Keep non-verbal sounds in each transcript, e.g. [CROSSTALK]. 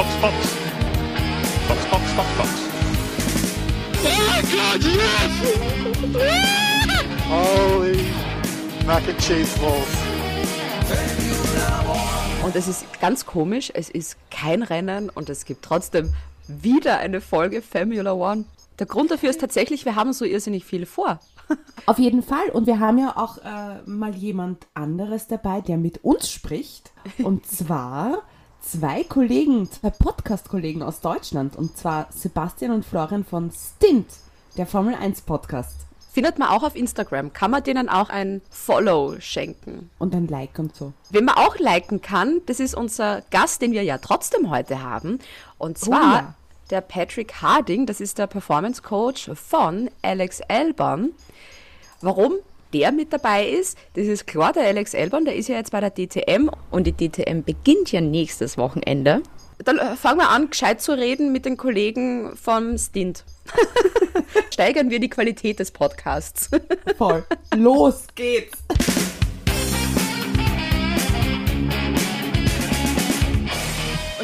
Box, Box. Box, Box, Box, Box. Oh Gott, yes! Holy Mac and Cheese Balls. Und es ist ganz komisch, es ist kein Rennen und es gibt trotzdem wieder eine Folge Formula One. Der Grund dafür ist tatsächlich, wir haben so irrsinnig viel vor. [LAUGHS] Auf jeden Fall. Und wir haben ja auch äh, mal jemand anderes dabei, der mit uns spricht. Und zwar zwei Kollegen, zwei Podcast-Kollegen aus Deutschland. Und zwar Sebastian und Florian von Stint, der Formel 1 Podcast. Findet man auch auf Instagram. Kann man denen auch ein Follow schenken. Und ein Like und so. Wen man auch liken kann, das ist unser Gast, den wir ja trotzdem heute haben. Und zwar ja. der Patrick Harding, das ist der Performance Coach von Alex Albon. Warum der mit dabei ist, das ist klar, der Alex Albon, der ist ja jetzt bei der DTM und die DTM beginnt ja nächstes Wochenende. Dann äh, fangen wir an, gescheit zu reden mit den Kollegen vom Stint. [LAUGHS] Steigern wir die Qualität des Podcasts. Voll. Los geht's. [LAUGHS]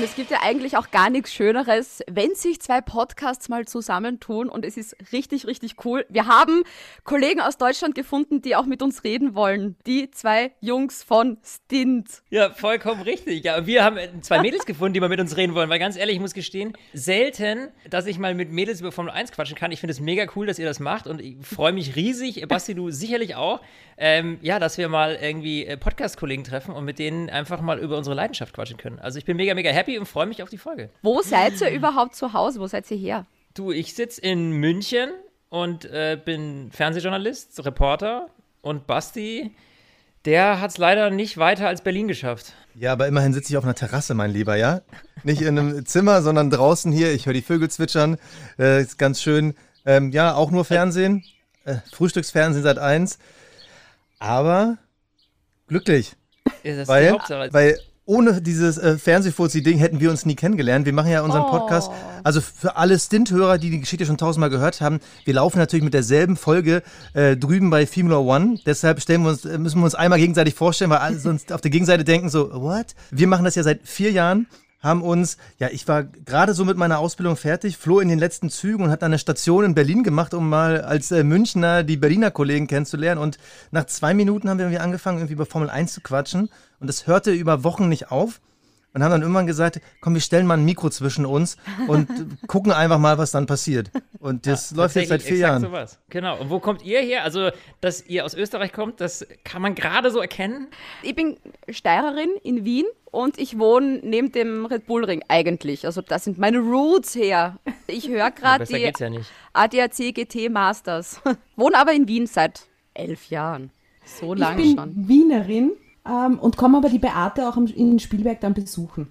es gibt ja eigentlich auch gar nichts Schöneres, wenn sich zwei Podcasts mal zusammentun und es ist richtig, richtig cool. Wir haben Kollegen aus Deutschland gefunden, die auch mit uns reden wollen. Die zwei Jungs von Stint. Ja, vollkommen richtig. Ja, wir haben zwei Mädels [LAUGHS] gefunden, die mal mit uns reden wollen, weil ganz ehrlich, ich muss gestehen, selten, dass ich mal mit Mädels über Formel 1 quatschen kann. Ich finde es mega cool, dass ihr das macht und ich freue mich riesig, Basti, du sicherlich auch, ähm, ja, dass wir mal irgendwie äh, Podcast-Kollegen treffen und mit denen einfach mal über unsere Leidenschaft quatschen können. Also ich bin mega, mega happy und freue mich auf die Folge. Wo seid ihr überhaupt zu Hause? Wo seid ihr her? Du, ich sitze in München und äh, bin Fernsehjournalist, Reporter und Basti, der hat es leider nicht weiter als Berlin geschafft. Ja, aber immerhin sitze ich auf einer Terrasse, mein Lieber, ja? Nicht in einem Zimmer, sondern draußen hier. Ich höre die Vögel zwitschern. Äh, ist ganz schön. Ähm, ja, auch nur Fernsehen. Äh, Frühstücksfernsehen seit eins. Aber glücklich. Das ist die Weil, Hauptsache. weil ohne dieses äh, Fernsehfuzzi-Ding hätten wir uns nie kennengelernt. Wir machen ja unseren Oh. Podcast, also für alle Stint-Hörer, die die Geschichte schon tausendmal gehört haben, wir laufen natürlich mit derselben Folge äh, drüben bei Formula One. Deshalb stellen wir uns, äh, müssen wir uns einmal gegenseitig vorstellen, weil alle sonst auf der Gegenseite denken so, what? Wir machen das ja seit vier Jahren haben uns, ja, ich war gerade so mit meiner Ausbildung fertig, floh in den letzten Zügen und hat eine Station in Berlin gemacht, um mal als äh, Münchner die Berliner Kollegen kennenzulernen. Und nach zwei Minuten haben wir irgendwie angefangen, irgendwie über Formel 1 zu quatschen. Und das hörte über Wochen nicht auf. Und haben dann irgendwann gesagt, komm, wir stellen mal ein Mikro zwischen uns und [LAUGHS] gucken einfach mal, was dann passiert. Und das läuft jetzt seit vier Jahren. Sowas. Genau. Und wo kommt ihr her? Also, dass ihr aus Österreich kommt, das kann man gerade so erkennen. Ich bin Steirerin in Wien und ich wohne neben dem Red Bull Ring eigentlich. Also das sind meine Roots her. Ich höre gerade die ja nicht. ADAC GT Masters. [LAUGHS] Wohne aber in Wien seit elf Jahren. So Ich lange bin schon. Wienerin ähm, und komme aber die Beate auch in Spielberg dann besuchen.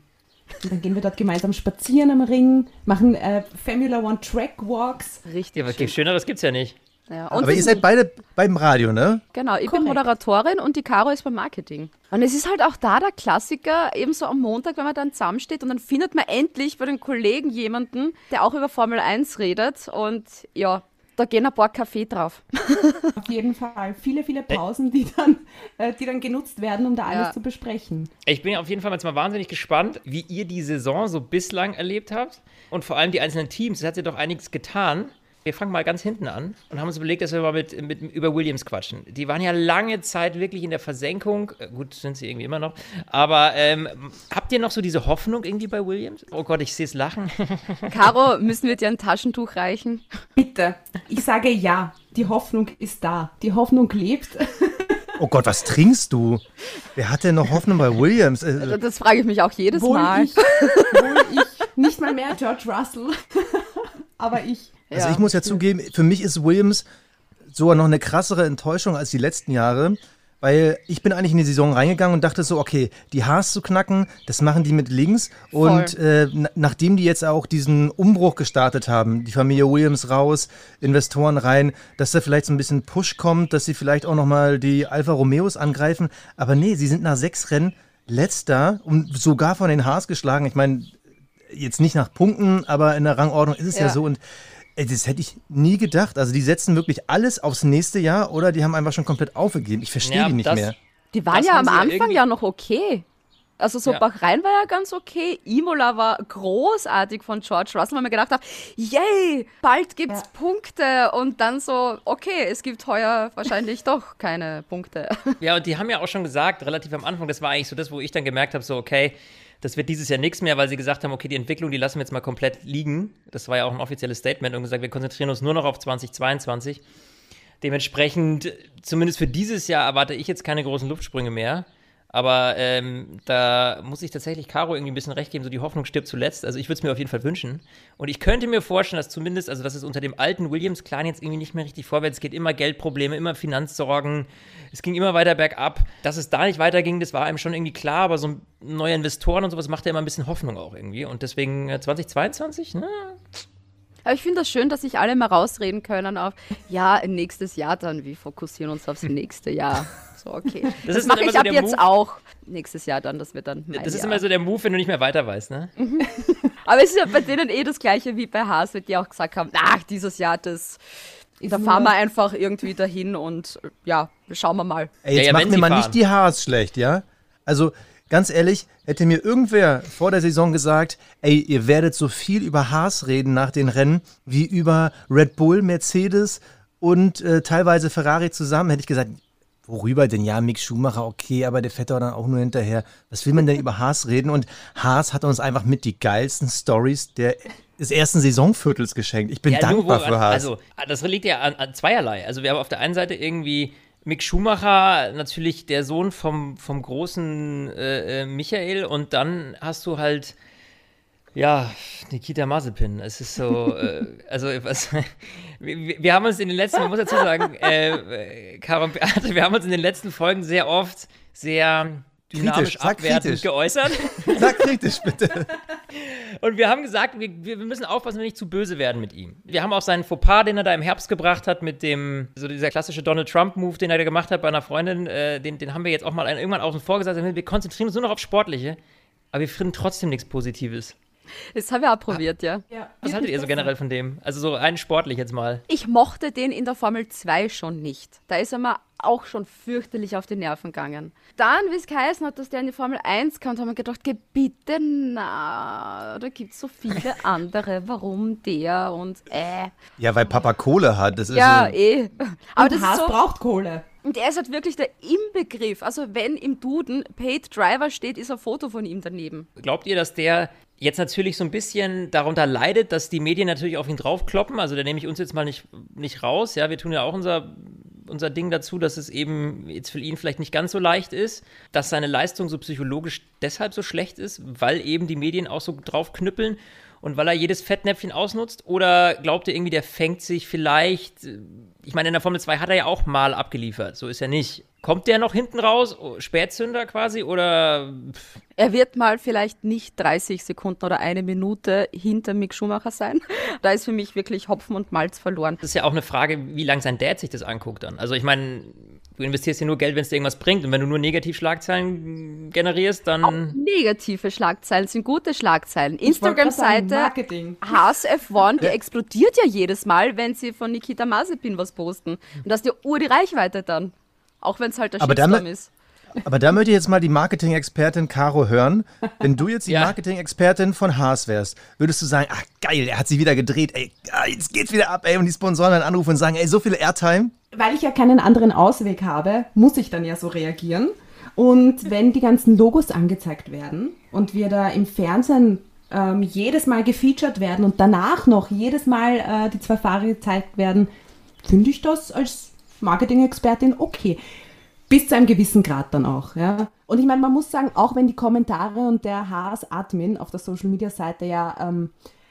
Und dann gehen wir dort gemeinsam spazieren am Ring, machen äh, Formula One Track Walks. Richtig. Ja, aber schön. Schöneres gibt's ja nicht. Ja, und Aber wir ihr seid beide beim Radio, ne? Genau, ich bin Korrekt. Moderatorin und die Caro ist beim Marketing. Und es ist halt auch da der Klassiker, ebenso am Montag, wenn man dann zusammensteht und dann findet man endlich bei den Kollegen jemanden, der auch über Formel 1 redet. Und ja, da gehen ein paar Kaffee drauf. [LAUGHS] Auf jeden Fall. Viele, viele Pausen, die dann, äh, die dann genutzt werden, um da alles Ja. zu besprechen. Ich bin auf jeden Fall jetzt mal wahnsinnig gespannt, wie ihr die Saison so bislang erlebt habt. Und vor allem die einzelnen Teams. Es hat ja doch einiges getan. Wir fangen mal ganz hinten an und haben uns überlegt, dass wir mal mit, mit, über Williams quatschen. Die waren ja lange Zeit wirklich in der Versenkung. Äh, Gut, sind sie irgendwie immer noch. Aber ähm, habt ihr noch so diese Hoffnung irgendwie bei Williams? Oh Gott, ich sehe es lachen. [LAUGHS] Caro, müssen wir dir ein Taschentuch reichen? Bitte. Ich sage ja. Die Hoffnung ist da. Die Hoffnung lebt. [LAUGHS] Oh Gott, was trinkst du? Wer hat denn noch Hoffnung bei Williams? Äh, Das frage ich mich auch jedes Wohl Mal. ich. Wohl ich. Nicht mal mehr George Russell. [LAUGHS] aber ich. Also ich muss ja zugeben, für mich ist Williams sogar noch eine krassere Enttäuschung als die letzten Jahre, weil ich bin eigentlich in die Saison reingegangen und dachte so, okay, die Haars zu knacken, das machen die mit links und äh, na- nachdem die jetzt auch diesen Umbruch gestartet haben, die Familie Williams raus, Investoren rein, dass da vielleicht so ein bisschen Push kommt, dass sie vielleicht auch nochmal die Alfa Romeos angreifen, aber nee, sie sind nach sechs Rennen letzter und sogar von den Haars geschlagen. Ich meine, jetzt nicht nach Punkten, aber in der Rangordnung ist es ja, Ja. so. Und ey, das hätte ich nie gedacht. Also die setzen wirklich alles aufs nächste Jahr oder die haben einfach schon komplett aufgegeben. Ich verstehe Ja, die nicht das- mehr. Die waren Das ja am ja Anfang ja noch okay. Also so Ja. Bahrain war ja ganz okay. Imola war großartig von George Russell, weil man gedacht hat, yay, bald gibt's Ja. Punkte. Und dann so, okay, es gibt heuer wahrscheinlich [LAUGHS] doch keine Punkte. Ja, und die haben ja auch schon gesagt, relativ am Anfang, das war eigentlich so das, wo ich dann gemerkt habe, so, okay, das wird dieses Jahr nichts mehr, weil sie gesagt haben, okay, die Entwicklung, die lassen wir jetzt mal komplett liegen. Das war ja auch ein offizielles Statement und gesagt, wir konzentrieren uns nur noch auf 2022. Dementsprechend, zumindest für dieses Jahr, erwarte ich jetzt keine großen Luftsprünge mehr. Aber ähm, da muss ich tatsächlich Caro irgendwie ein bisschen recht geben, so die Hoffnung stirbt zuletzt. Also ich würde es mir auf jeden Fall wünschen. Und ich könnte mir vorstellen, dass zumindest, also dass es unter dem alten Williams-Clan jetzt irgendwie nicht mehr richtig vorwärts geht. Immer Geldprobleme, immer Finanzsorgen. Es ging immer weiter bergab. Dass es da nicht weiterging, das war einem schon irgendwie klar. Aber so neue Investoren und sowas macht ja immer ein bisschen Hoffnung auch irgendwie. Und deswegen äh, 2022, ne? Aber ich finde das schön, dass sich alle mal rausreden können auf, ja, nächstes Jahr dann, wir fokussieren uns aufs nächste Jahr. So, okay. Das, dann mache ich so ab jetzt Move. auch. Nächstes Jahr dann, das wird dann mein Das ist Jahr. immer so der Move, wenn du nicht mehr weiter weißt, ne? [LAUGHS] Aber es ist ja bei denen eh das gleiche wie bei Haas, die auch gesagt haben, ach, dieses Jahr, das, da fahren wir einfach irgendwie dahin und ja, schauen wir mal. Ey, jetzt ja, wenn mir sie mal fahren. nicht die Haars schlecht, ja? Also, ganz ehrlich, hätte mir irgendwer vor der Saison gesagt, ey, ihr werdet so viel über Haas reden nach den Rennen wie über Red Bull, Mercedes und äh, teilweise Ferrari zusammen, hätte ich gesagt, worüber denn? Ja, Mick Schumacher, okay, aber der fährt doch dann auch nur hinterher. Was will man denn über Haas reden? Und Haas hat uns einfach mit die geilsten Stories der des ersten Saisonviertels geschenkt. Ich bin Ja, dankbar nur für Haas. Also, das liegt ja an, an zweierlei. Also, wir haben auf der einen Seite irgendwie Mick Schumacher, natürlich der Sohn vom, vom großen äh, äh, Michael, und dann hast du halt. Ja, Nikita Mazepin. Es ist so, äh, [LAUGHS] also was, [LAUGHS] wir, wir haben uns in den letzten, man muss dazu sagen, äh, äh, und Beate, [LAUGHS] wir haben uns in den letzten Folgen sehr oft sehr dynamisch Kritisch, abwertend kritisch. geäußert. [LAUGHS] Sag kritisch, bitte. Und wir haben gesagt, wir, wir müssen aufpassen, wir nicht zu böse werden mit ihm. Wir haben auch seinen Fauxpas, den er da im Herbst gebracht hat, mit dem, so dieser klassische Donald Trump-Move, den er da gemacht hat bei einer Freundin, äh, den, den haben wir jetzt auch mal irgendwann außen vor gesagt. Wir konzentrieren uns nur noch auf Sportliche, aber wir finden trotzdem nichts Positives. Das haben wir auch probiert, ja. Ja, Was haltet ihr so generell von dem? Also so rein sportlich jetzt mal. Ich mochte den in der Formel 2 schon nicht. Da ist er mir auch schon fürchterlich auf die Nerven gegangen. Dann, wie es geheißen hat, dass der in die Formel 1 kam, haben wir gedacht, bitte, na, da gibt es so viele [LAUGHS] andere, warum der und äh. Ja, weil Papa Kohle hat. Das ist Ja, so, eh. Aber Und das Haas ist so, braucht Kohle. und er ist halt wirklich der Inbegriff. Also wenn im Duden Paid Driver steht, ist ein Foto von ihm daneben. Glaubt ihr, dass der jetzt natürlich so ein bisschen darunter leidet, dass die Medien natürlich auf ihn draufkloppen? Also da nehme ich uns jetzt mal nicht, nicht raus. Ja, wir tun ja auch unser, unser Ding dazu, dass es eben jetzt für ihn vielleicht nicht ganz so leicht ist, dass seine Leistung so psychologisch deshalb so schlecht ist, weil eben die Medien auch so draufknüppeln und weil er jedes Fettnäpfchen ausnutzt? Oder glaubt ihr irgendwie, der fängt sich vielleicht, äh, ich meine, in der Formel 2 hat er ja auch mal abgeliefert, so ist er nicht. Kommt der noch hinten raus, oh, Spätzünder quasi, oder pff, Er wird mal vielleicht nicht 30 Sekunden oder eine Minute hinter Mick Schumacher sein. [LAUGHS] Da ist für mich wirklich Hopfen und Malz verloren. Das ist ja auch eine Frage, wie lange sein Dad sich das anguckt dann. Also ich meine, du investierst ja nur Geld, wenn es dir irgendwas bringt. Und wenn du nur Negativschlagzeilen generierst, dann. Negative Schlagzeilen sind gute Schlagzeilen. Instagram-Seite Marketing. Haas F1, die explodiert ja jedes Mal, wenn sie von Nikita Mazepin was posten. Und das ist die Ur die Reichweite dann. Auch wenn es halt der Aber Shitstorm ist. Aber da möchte ich jetzt mal die Marketing-Expertin Caro hören. Wenn du jetzt die [LAUGHS] Ja. Marketing-Expertin von Haas wärst, würdest du sagen, ach geil, er hat sie wieder gedreht, ey, ah, jetzt geht's wieder ab, ey, und die Sponsoren dann anrufen und sagen, ey, so viel Airtime. Weil ich ja keinen anderen Ausweg habe, muss ich dann ja so reagieren. Und wenn die ganzen Logos angezeigt werden und wir da im Fernsehen ähm, jedes Mal gefeatured werden und danach noch jedes Mal äh, die zwei Fahrer gezeigt werden, finde ich das als Marketing-Expertin okay. Bis zu einem gewissen Grad dann auch, ja. Und ich meine, man muss sagen, auch wenn die Kommentare und der Haas-Admin auf der Social-Media-Seite ja ähm,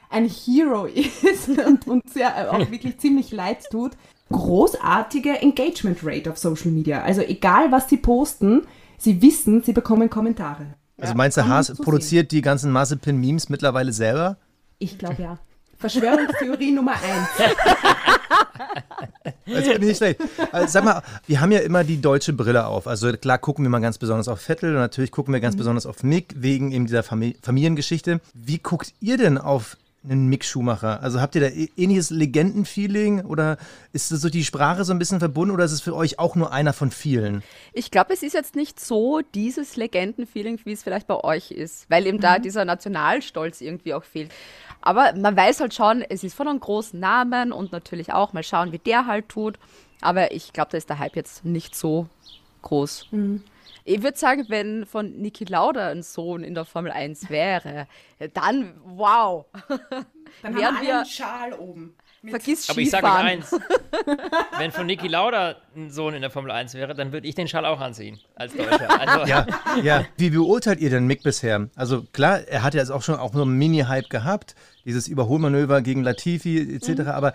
ein Hero [LAUGHS] ist und uns ja äh, auch [LAUGHS] wirklich ziemlich leid tut, großartige Engagement Rate auf Social Media. Also egal, was sie posten, sie wissen, sie bekommen Kommentare. Also meinst du, Haas produziert die ganzen Mazepin-Memes mittlerweile selber? Ich glaube ja. Verschwörungstheorie [LAUGHS] Nummer eins. Das finde ich nicht schlecht. Also, sag mal, wir haben ja immer die deutsche Brille auf. Also klar gucken wir mal ganz besonders auf Vettel und natürlich gucken wir ganz besonders auf Mick wegen eben dieser Famili Familiengeschichte. Wie guckt ihr denn auf einen Mick Schumacher? Also habt ihr da ähnliches Legendenfeeling oder ist das so die Sprache so ein bisschen verbunden oder ist es für euch auch nur einer von vielen? Ich glaube, es ist jetzt nicht so dieses Legendenfeeling, wie es vielleicht bei euch ist, weil eben da dieser Nationalstolz irgendwie auch fehlt. Aber man weiß halt schon, es ist von einem großen Namen und natürlich auch mal schauen, wie der halt tut. Aber ich glaube, da ist der Hype jetzt nicht so groß. Ich würde sagen, wenn von Niki Lauda ein Sohn in der Formel 1 wäre, dann wow. Dann Wären haben wir wir- einen Schal oben. Vergiss Aber ich sage euch eins. [LAUGHS] Wenn von Niki Lauda ein Sohn in der Formel 1 wäre, dann würde ich den Schal auch anziehen. Als Deutscher. Also, Ja, ja. Wie beurteilt ihr denn Mick bisher? Also klar, er hat ja jetzt auch schon auch so einen Mini-Hype gehabt, dieses Überholmanöver gegen Latifi etc. Aber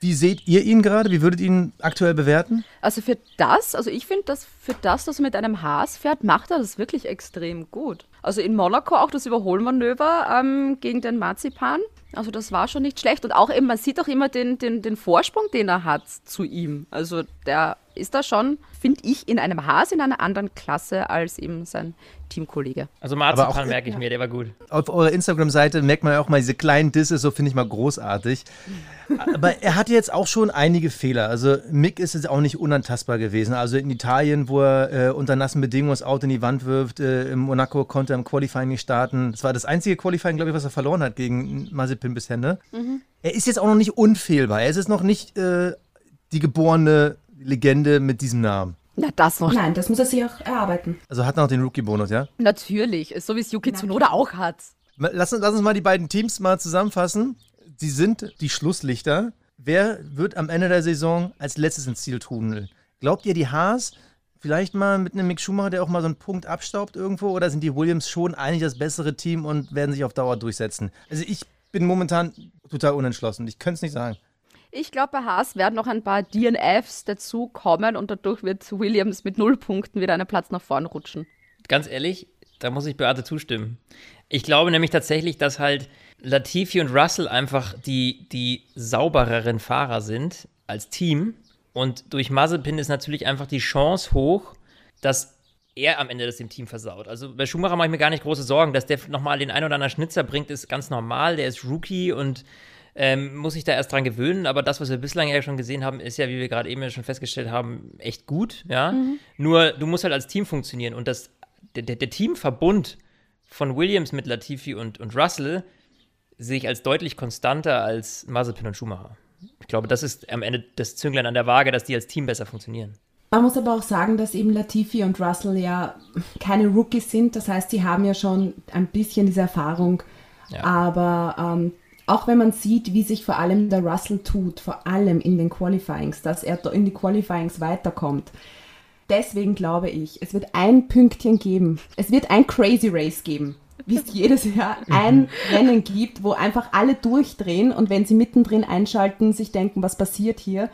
wie seht ihr ihn gerade? Wie würdet ihr ihn aktuell bewerten? Also für das, also ich finde, dass für das, dass er mit einem Haas fährt, macht er das wirklich extrem gut. Also in Monaco auch das Überholmanöver ähm, gegen den Marzipan. Also das war schon nicht schlecht. Und auch eben, man sieht auch immer den, den, den Vorsprung, den er hat zu ihm. Also der ist da schon, finde ich, in einem Haas in einer anderen Klasse als eben sein Teamkollege. also Marzipan merke ich mir, der war gut. Auf eurer Instagram-Seite merkt man ja auch mal diese kleinen Disse, so finde ich mal großartig. [LAUGHS] Aber er hatte jetzt auch schon einige Fehler. Also Mick ist jetzt auch nicht unantastbar gewesen. Also in Italien, wo er äh, unter nassen Bedingungen das Auto in die Wand wirft, äh, in Monaco konnte er im Qualifying nicht starten. Das war das einzige Qualifying, glaube ich, was er verloren hat gegen Mazepin bisher, ne? Er ist jetzt auch noch nicht unfehlbar. Er ist jetzt noch nicht äh, die geborene Legende mit diesem Namen. Na, das noch. Nein, das muss er sich auch erarbeiten. Also hat noch den Rookie-Bonus, ja? Natürlich, so wie es Yuki Tsunoda auch hat. Lass uns, lass uns mal die beiden Teams mal zusammenfassen. Sie sind die Schlusslichter. Wer wird am Ende der Saison als letztes ins Ziel trudeln? Glaubt ihr, die Haas vielleicht mal mit einem Mick Schumacher, der auch mal so einen Punkt abstaubt irgendwo? Oder sind die Williams schon eigentlich das bessere Team und werden sich auf Dauer durchsetzen? Also ich bin momentan total unentschlossen. Ich könnte es nicht sagen. Ich glaube, bei Haas werden noch ein paar DNFs dazukommen und dadurch wird Williams mit null Punkten wieder einen Platz nach vorn rutschen. Ganz ehrlich, da muss ich Beate zustimmen. Ich glaube nämlich tatsächlich, dass halt Latifi und Russell einfach die, die saubereren Fahrer sind als Team. Und durch Mazepin ist natürlich einfach die Chance hoch, dass er am Ende das dem Team versaut. Also bei Schumacher mache ich mir gar nicht große Sorgen, dass der nochmal den ein oder anderen Schnitzer bringt, ist ganz normal. Der ist Rookie und ähm, muss sich da erst dran gewöhnen. Aber das, was wir bislang ja schon gesehen haben, ist ja, wie wir gerade eben ja schon festgestellt haben, echt gut. Ja? Nur du musst halt als Team funktionieren und das, der, der, der Teamverbund von Williams mit Latifi und, und Russell sehe ich als deutlich konstanter als Mazepin und Schumacher. Ich glaube, das ist am Ende das Zünglein an der Waage, dass die als Team besser funktionieren. Man muss aber auch sagen, dass eben Latifi und Russell ja keine Rookies sind. Das heißt, sie haben ja schon ein bisschen diese Erfahrung. Ja. Aber ähm, auch wenn man sieht, wie sich vor allem der Russell tut, vor allem in den Qualifyings, dass er in die Qualifyings weiterkommt. Deswegen glaube ich, es wird ein Pünktchen geben. Es wird ein Crazy Race geben. Wie es jedes Jahr [LAUGHS] ein Rennen gibt, wo einfach alle durchdrehen und wenn sie mittendrin einschalten, sich denken, was passiert hier.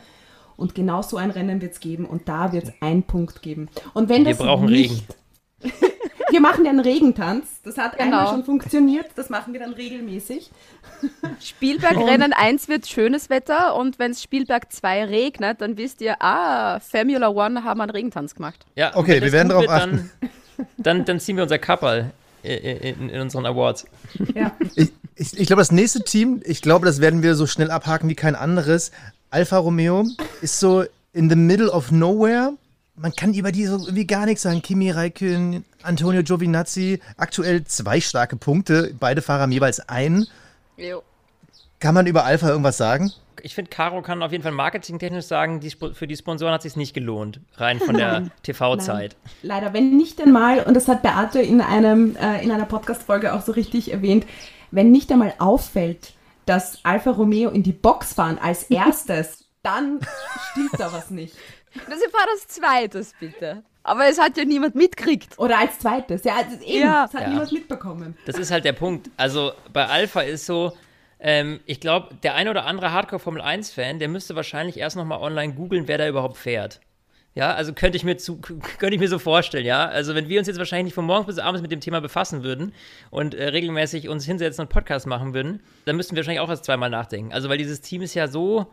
Und genau so ein Rennen wird es geben und da wird es einen Punkt geben. Und wenn Wir das brauchen nicht, [LAUGHS] Wir machen ja einen Regentanz. Das hat einmal Genau. schon funktioniert. Das machen wir dann regelmäßig. Spielberg-Rennen 1 wird schönes Wetter und wenn es Spielberg 2 regnet, dann wisst ihr, ah, Formula One haben einen Regentanz gemacht. Ja, Okay, wir werden wird, achten. Dann, dann, dann ziehen wir unser Kapperl in, in unseren Awards. Ja. Ich, ich, ich glaube, das nächste Team, ich glaube, das werden wir so schnell abhaken wie kein anderes. Alfa Romeo ist so in the middle of nowhere. Man kann über die so irgendwie gar nichts sagen. Kimi Räikkönen, Antonio Giovinazzi, aktuell zwei starke Punkte. Beide Fahrer haben jeweils einen. Kann man über Alpha irgendwas sagen? Ich finde, Caro kann auf jeden Fall marketingtechnisch sagen, die, Sp- für die Sponsoren hat es sich nicht gelohnt, rein von der [LAUGHS] TV-Zeit. Leider, wenn nicht einmal, und das hat Beate in, einem, äh, in einer Podcast-Folge auch so richtig erwähnt, wenn nicht einmal auffällt, dass Alfa Romeo in die Box fahren als erstes, [LAUGHS] dann stimmt da was nicht. Das war das Zweites, bitte. Aber es hat ja niemand mitkriegt. Oder als zweites. Ja, also eben, Ja. das hat Ja. niemand mitbekommen. Das ist halt der Punkt. Also bei Alpha ist so, ähm, ich glaube, der ein oder andere Hardcore-Formel 1-Fan, der müsste wahrscheinlich erst nochmal online googeln, wer da überhaupt fährt. Ja, also könnte ich mir zu, könnte ich mir so vorstellen, ja. Also wenn wir uns jetzt wahrscheinlich nicht von morgens bis abends mit dem Thema befassen würden und äh, regelmäßig uns hinsetzen und Podcast machen würden, dann müssten wir wahrscheinlich auch erst zweimal nachdenken. Also weil dieses Team ist ja so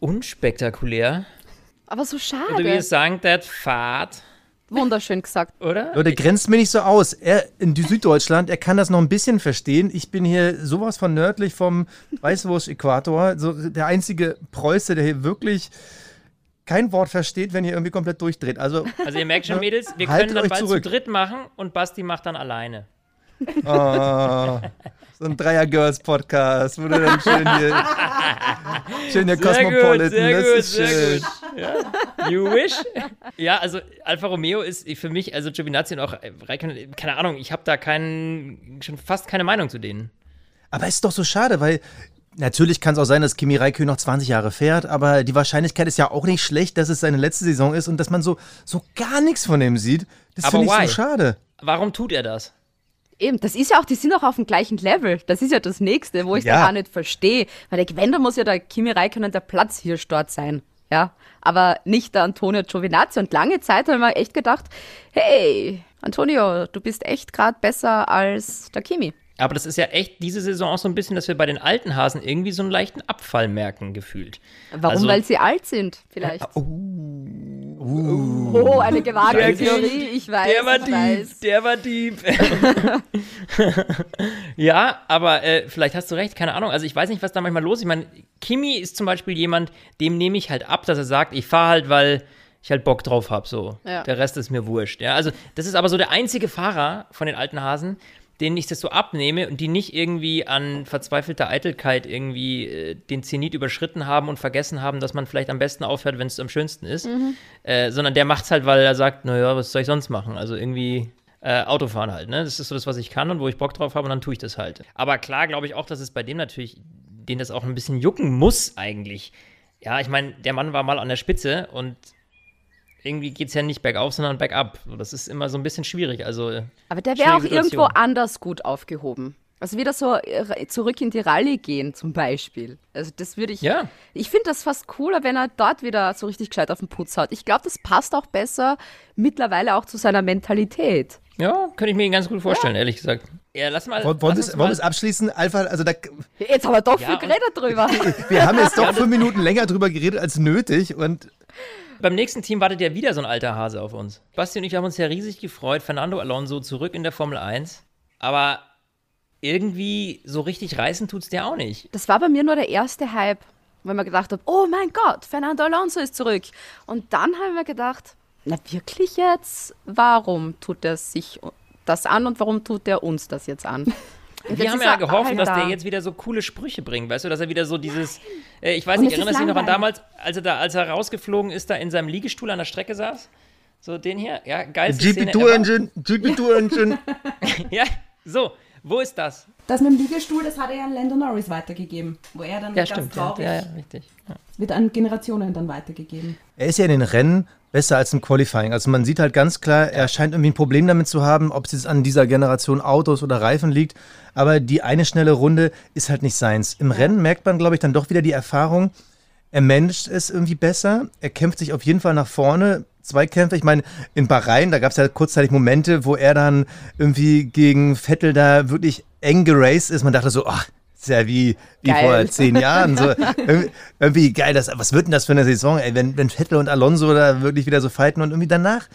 unspektakulär. Aber so schade. es sagen, das Fahrt. Wunderschön gesagt. oder? Leute, grenzt mir nicht so aus. Er in Süddeutschland, er kann das noch ein bisschen verstehen. Ich bin hier sowas von nördlich vom Weißwurst-Äquator. So der einzige Preuße, der hier wirklich kein Wort versteht, wenn ihr irgendwie komplett durchdreht. Also, Also ihr merkt schon, Mädels, wir können dann bald zurück. zu dritt machen und Basti macht dann alleine. Oh, so ein Dreier-Girls-Podcast, wo du dann schön hier, schön hier Sehr gut, Cosmopolitan, sehr das gut, ist sehr schön. gut. Ja. You wish? Ja, also Alfa Romeo ist für mich, also Giovinazzi und auch Raikkonen, keine Ahnung, ich habe da keinen, schon fast keine Meinung zu denen. Aber es ist doch so schade, weil natürlich kann es auch sein, dass Kimi Räikkönen noch 20 Jahre fährt, aber die Wahrscheinlichkeit ist ja auch nicht schlecht, dass es seine letzte Saison ist und dass man so, so gar nichts von ihm sieht. Das finde ich why? so schade. Warum tut er das? Eben, das ist ja auch, die sind auch auf dem gleichen Level. Das ist ja das Nächste, wo ich Ja. da gar nicht verstehe. Weil der, wenn, dann muss ja der Kimi Räikkönen der Platz hier dort sein. Ja, aber nicht der Antonio Giovinazzi. Und lange Zeit habe ich mir echt gedacht, hey, Antonio, du bist echt gerade besser als der Kimi. Aber das ist ja echt diese Saison auch so ein bisschen, dass wir bei den alten Hasen irgendwie so einen leichten Abfall merken, gefühlt. Warum? Also- Weil sie alt sind, vielleicht. Oh, eine gewagte Schrecklich. Theorie, ich weiß. Der war ich Dieb, weiß. der war Dieb. [LAUGHS] ja, aber äh, vielleicht hast du recht, keine Ahnung. Also ich weiß nicht, was da manchmal los ist. Ich meine, Kimi ist zum Beispiel jemand, dem nehme ich halt ab, dass er sagt, ich fahre halt, weil ich halt Bock drauf habe. So. Ja. Der Rest ist mir wurscht. Ja? Also das ist aber so der einzige Fahrer von den alten Hasen, denen ich das so abnehme und die nicht irgendwie an verzweifelter Eitelkeit irgendwie äh, den Zenit überschritten haben und vergessen haben, dass man vielleicht am besten aufhört, wenn es am schönsten ist. Äh, sondern der macht's halt, weil er sagt, naja, was soll ich sonst machen? Also irgendwie äh, Autofahren halt, ne? Das ist so das, was ich kann und wo ich Bock drauf habe und dann tue ich das halt. Aber klar glaube ich auch, dass es bei dem natürlich, den das auch ein bisschen jucken muss eigentlich. Ja, ich meine, der Mann war mal an der Spitze und irgendwie geht es ja nicht bergauf, sondern bergab. Das ist immer so ein bisschen schwierig. Also, äh, Aber der wäre auch irgendwo anders gut aufgehoben. Also wieder so äh, zurück in die Rallye gehen zum Beispiel. Also das würde ich. Ja. Ich finde das fast cooler, wenn er dort wieder so richtig gescheit auf den Putz haut. Ich glaube, das passt auch besser mittlerweile auch zu seiner Mentalität. ja, könnte ich mir ganz gut vorstellen, ehrlich gesagt. Ja, lass mal. Wollen wollen wir es abschließen? Alpha, also da, Jetzt haben wir doch Ja, viel geredet drüber. [LAUGHS] wir haben jetzt doch fünf Minuten länger drüber geredet als nötig und Beim nächsten Team wartet ja wieder so ein alter Hase auf uns. Basti und ich haben uns ja riesig gefreut. Fernando Alonso zurück in der Formel 1. Aber irgendwie so richtig reißen tut's der auch nicht. Das war bei mir nur der erste Hype, weil man gedacht habe, oh mein Gott, Fernando Alonso ist zurück. Und dann habe ich mir gedacht, na wirklich jetzt? Warum tut er sich das an und warum tut er uns das jetzt an? [LAUGHS] Und Wir jetzt haben ja gehofft, dass da. der jetzt wieder so coole Sprüche bringt, weißt du, dass er wieder so dieses, äh, ich weiß nicht, erinnerst du dich noch an damals, als er da, als er rausgeflogen ist, da in seinem Liegestuhl an der Strecke saß? So den hier? Ja, geilste Szene GP2 ever. Engine, GP2 Engine. Ja, so, wo ist das? Das mit dem Liegestuhl, das hat er ja an Lando Norris weitergegeben, wo er dann Ja, ganz stimmt. Ja, traurig ja, ja, richtig. Ja. wird an Generationen dann weitergegeben. Er ist ja in den Rennen besser als im Qualifying. Also man sieht halt ganz klar, er scheint irgendwie ein Problem damit zu haben, ob es jetzt an dieser Generation Autos oder Reifen liegt. Aber die eine schnelle Runde ist halt nicht seins. Im Rennen merkt man, glaube ich, dann doch wieder die Erfahrung, er managt es irgendwie besser. Er kämpft sich auf jeden Fall nach vorne. Zweikämpfe, ich meine, in Bahrain, da gab es ja kurzzeitig Momente, wo er dann irgendwie gegen Vettel da wirklich eng geraced ist. Man dachte so, ach, ist ja wie, wie Geil. vor zehn Jahren. So, [LAUGHS] irgendwie, irgendwie geil, das, was wird denn das für eine Saison, ey, wenn, wenn Vettel und Alonso da wirklich wieder so fighten und irgendwie danach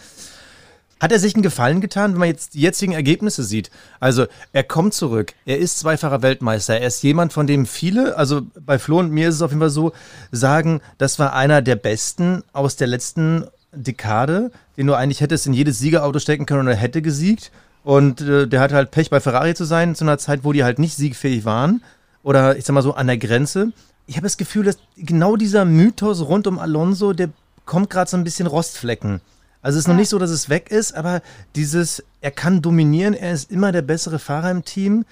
hat er sich einen Gefallen getan, wenn man jetzt die jetzigen Ergebnisse sieht? Also, er kommt zurück. Er ist zweifacher Weltmeister. Er ist jemand, von dem viele, also bei Flo und mir ist es auf jeden Fall so, sagen, das war einer der besten aus der letzten Dekade, den du eigentlich hättest in jedes Siegerauto stecken können und er hätte gesiegt. Und äh, der hatte halt Pech, bei Ferrari zu sein, zu einer Zeit, wo die halt nicht siegfähig waren. Oder ich sag mal so, an der Grenze. Ich habe das Gefühl, dass genau dieser Mythos rund um Alonso, der kommt gerade so ein bisschen Rostflecken. Also es ist noch nicht so, dass es weg ist, aber dieses, er kann dominieren, er ist immer der bessere Fahrer im Team.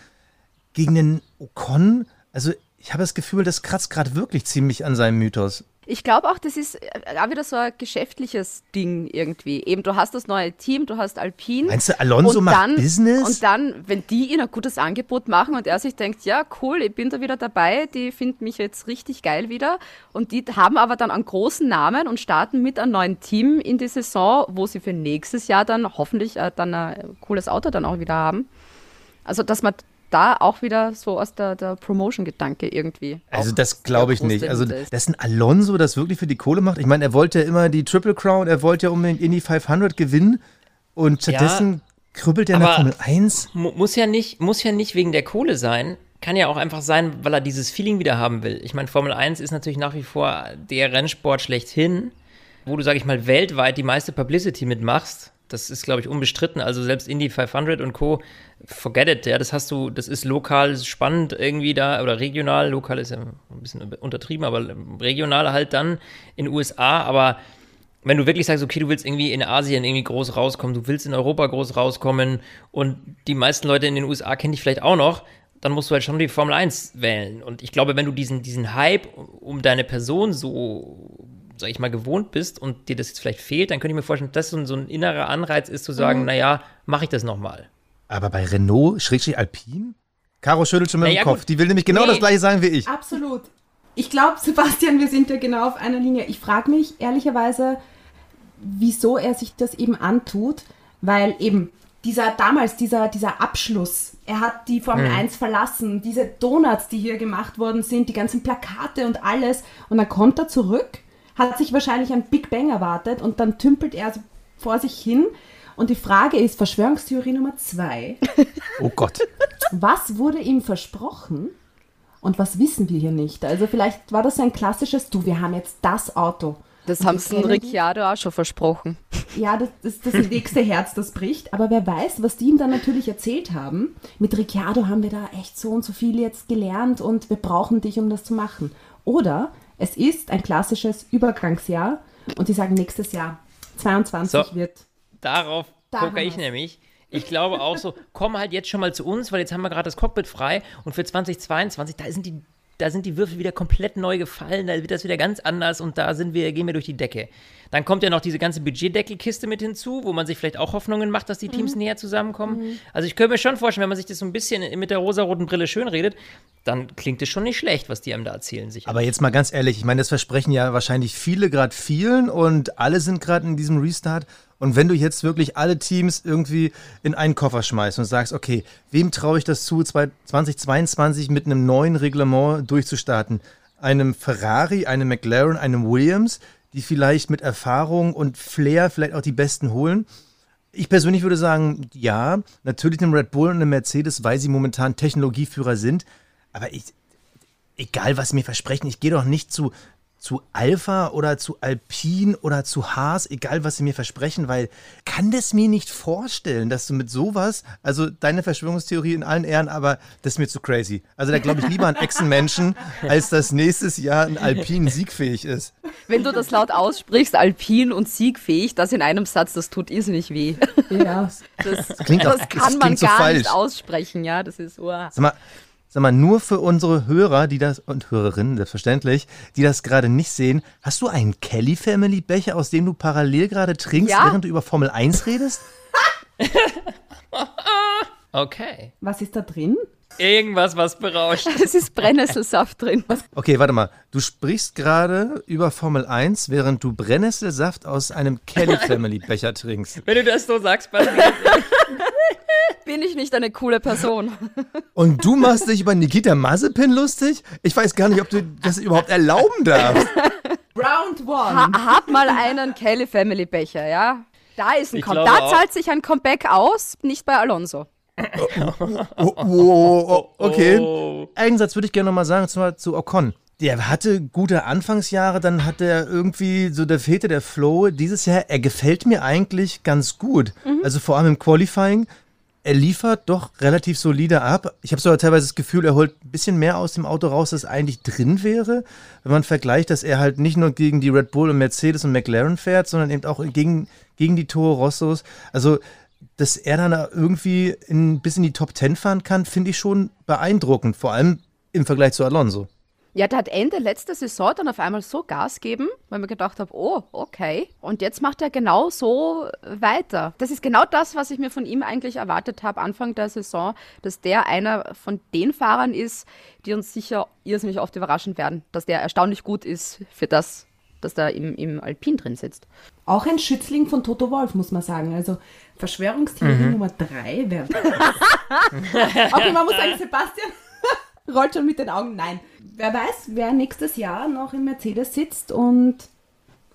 Gegen den Ocon, also ich habe das Gefühl, das kratzt gerade wirklich ziemlich an seinem Mythos. Ich glaube auch, das ist äh, auch wieder so ein geschäftliches Ding irgendwie. Eben, du hast das neue Team, du hast Alpine. Meinst du, Alonso macht dann, Business? Und dann, wenn die ihnen ein gutes Angebot machen und er sich denkt, ja, cool, ich bin da wieder dabei, die finden mich jetzt richtig geil wieder. Und die haben aber dann einen großen Namen und starten mit einem neuen Team in die Saison, wo sie für nächstes Jahr dann hoffentlich äh, dann ein cooles Auto dann auch wieder haben. Also, dass man da auch wieder so aus der, der Promotion-Gedanke irgendwie. Also das glaube ich nicht. Also ist. dass ein Alonso das wirklich für die Kohle macht. Ich meine, er wollte ja immer die Triple Crown, er wollte ja unbedingt Indy 500 gewinnen. Und stattdessen krübbelt er in der aber- Formel 1. Mu- Muss ja, nicht, muss ja nicht wegen der Kohle sein. Kann ja auch einfach sein, weil er dieses Feeling wieder haben will. Ich meine, Formel 1 ist natürlich nach wie vor der Rennsport schlechthin, wo du, sag ich mal, weltweit die meiste Publicity mitmachst. Das ist, glaube ich, unbestritten. Also selbst Indy 500 und Co. Forget it, ja, das hast du, das ist lokal spannend irgendwie da oder regional. Lokal ist ja ein bisschen untertrieben, aber regional halt dann in USA. Aber wenn du wirklich sagst, okay, du willst irgendwie in Asien irgendwie groß rauskommen, du willst in Europa groß rauskommen und die meisten Leute in den USA kennen dich vielleicht auch noch, dann musst du halt schon die Formel 1 wählen. Und ich glaube, wenn du diesen, diesen Hype um deine Person so, sag ich mal, gewohnt bist und dir das jetzt vielleicht fehlt, dann könnte ich mir vorstellen, dass das so ein, innerer Anreiz ist, zu sagen, naja, mache ich das nochmal. Aber bei Renault, Schrägstrich Alpine? Caro schüttelt schon mit Naja, dem Kopf. gut. Die will nämlich genau Nee. das gleiche sagen wie ich. Absolut. Ich glaube, Sebastian, wir sind ja genau auf einer Linie. Ich frage mich ehrlicherweise, wieso er sich das eben antut, weil eben dieser damals, dieser, dieser Abschluss, er hat die Formel 1 verlassen, diese Donuts, die hier gemacht worden sind, die ganzen Plakate und alles, und dann kommt er zurück, hat sich wahrscheinlich ein Big Bang erwartet und dann tümpelt er so vor sich hin. Und die Frage ist, Verschwörungstheorie Nummer zwei, [LAUGHS] Oh Gott. was wurde ihm versprochen und was wissen wir hier nicht? Also vielleicht war das so ein klassisches, du, wir haben jetzt das Auto. Das haben sie Ricciardo auch schon versprochen. Ja, das ist das nächste Herz, das bricht. Aber wer weiß, was die ihm dann natürlich erzählt haben. Mit Ricciardo haben wir da echt so und so viel jetzt gelernt und wir brauchen dich, um das zu machen. Oder es ist ein klassisches Übergangsjahr und die sagen, nächstes Jahr, 22 So. wird. Darauf Da gucke ich nämlich. Ich glaube auch so, komm halt jetzt schon mal zu uns, weil jetzt haben wir gerade das Cockpit frei und für 2022, da sind die, da sind die Würfel wieder komplett neu gefallen, da wird das wieder ganz anders und da sind wir, gehen wir durch die Decke. Dann kommt ja noch diese ganze Budgetdeckelkiste mit hinzu, wo man sich vielleicht auch Hoffnungen macht, dass die Teams Mhm. näher zusammenkommen. Also ich könnte mir schon vorstellen, wenn man sich das so ein bisschen mit der rosaroten Brille schön redet, dann klingt es schon nicht schlecht, was die einem da erzählen sich. Aber jetzt mal ganz ehrlich, ich meine, das versprechen ja wahrscheinlich viele gerade vielen und alle sind gerade in diesem Restart. Und wenn du jetzt wirklich alle Teams irgendwie in einen Koffer schmeißt und sagst, okay, wem traue ich das zu, zwei- 2022 mit einem neuen Reglement durchzustarten? Einem Ferrari, einem McLaren, einem Williams, die vielleicht mit Erfahrung und Flair vielleicht auch die Besten holen? Ich persönlich würde sagen, ja, natürlich einem Red Bull und einem Mercedes, weil sie momentan Technologieführer sind. Aber ich, egal was mir versprechen, ich gehe doch nicht zu, zu Alpha oder zu Alpine oder zu Haas, egal was sie mir versprechen, weil kann das mir nicht vorstellen, dass du mit sowas, also deine Verschwörungstheorie in allen Ehren, aber das ist mir zu crazy. Also da glaube ich lieber an Echsenmenschen, [LAUGHS] als dass nächstes Jahr ein Alpine [LAUGHS] siegfähig ist. Wenn du das laut aussprichst, alpin und siegfähig, das in einem Satz, das tut irrsinnig weh. Ja. Das, klingt auch- das das kann man klingt so gar falsch. nicht aussprechen, ja. Das ist, oh. Sag mal, sag mal, nur für unsere Hörer, die das, und Hörerinnen, selbstverständlich, die das gerade nicht sehen, hast du einen Kelly Family Becher, aus dem du parallel gerade trinkst, Ja. während du über Formel 1 redest? [LAUGHS] Okay. Was ist da drin? Irgendwas, was berauscht. [LAUGHS] Es ist Brennnesselsaft drin. Okay, warte mal. Du sprichst gerade über Formel 1, während du Brennnesselsaft aus einem [LAUGHS] Kelly Family Becher trinkst. Wenn du das so sagst, Basti, Bin ich nicht eine coole Person? [LAUGHS] Und du machst dich über Nikita Mazepin lustig? Ich weiß gar nicht, ob du das überhaupt erlauben darfst. Round one. Ha hab mal einen Kelly Family Becher, ja. Da ist ein Ich Com glaube Da auch. zahlt sich ein Comeback aus, nicht bei Alonso. Oh, oh, oh, okay. Oh. Einen Satz würde ich gerne nochmal sagen, zwar zu Ocon. Der hatte gute Anfangsjahre, dann hat er irgendwie so der fehlte der Flow. Dieses Jahr, er gefällt mir eigentlich ganz gut. Also vor allem im Qualifying. Er liefert doch relativ solide ab. Ich habe sogar teilweise das Gefühl, er holt ein bisschen mehr aus dem Auto raus, als eigentlich drin wäre. Wenn man vergleicht, dass er halt nicht nur gegen die Red Bull und Mercedes und McLaren fährt, sondern eben auch gegen, gegen die Toro Rossos. Also dass er dann irgendwie in, bis in die Top 10 fahren kann, finde ich schon beeindruckend, vor allem im Vergleich zu Alonso. Ja, der hat Ende letzter Saison dann auf einmal so Gas geben, weil mir gedacht habe, oh, okay. Und jetzt macht er genau so weiter. Das ist genau das, was ich mir von ihm eigentlich erwartet habe Anfang der Saison, dass der einer von den Fahrern ist, die uns sicher irrsinnig oft überraschen werden, dass der erstaunlich gut ist für das, dass der im, im Alpin drin sitzt. Auch ein Schützling von Toto Wolf, muss man sagen. Also Verschwörungstheorie Nummer drei wäre. [LAUGHS] okay, man muss sagen, Sebastian rollt schon mit den Augen. Nein. Wer weiß, wer nächstes Jahr noch im Mercedes sitzt und.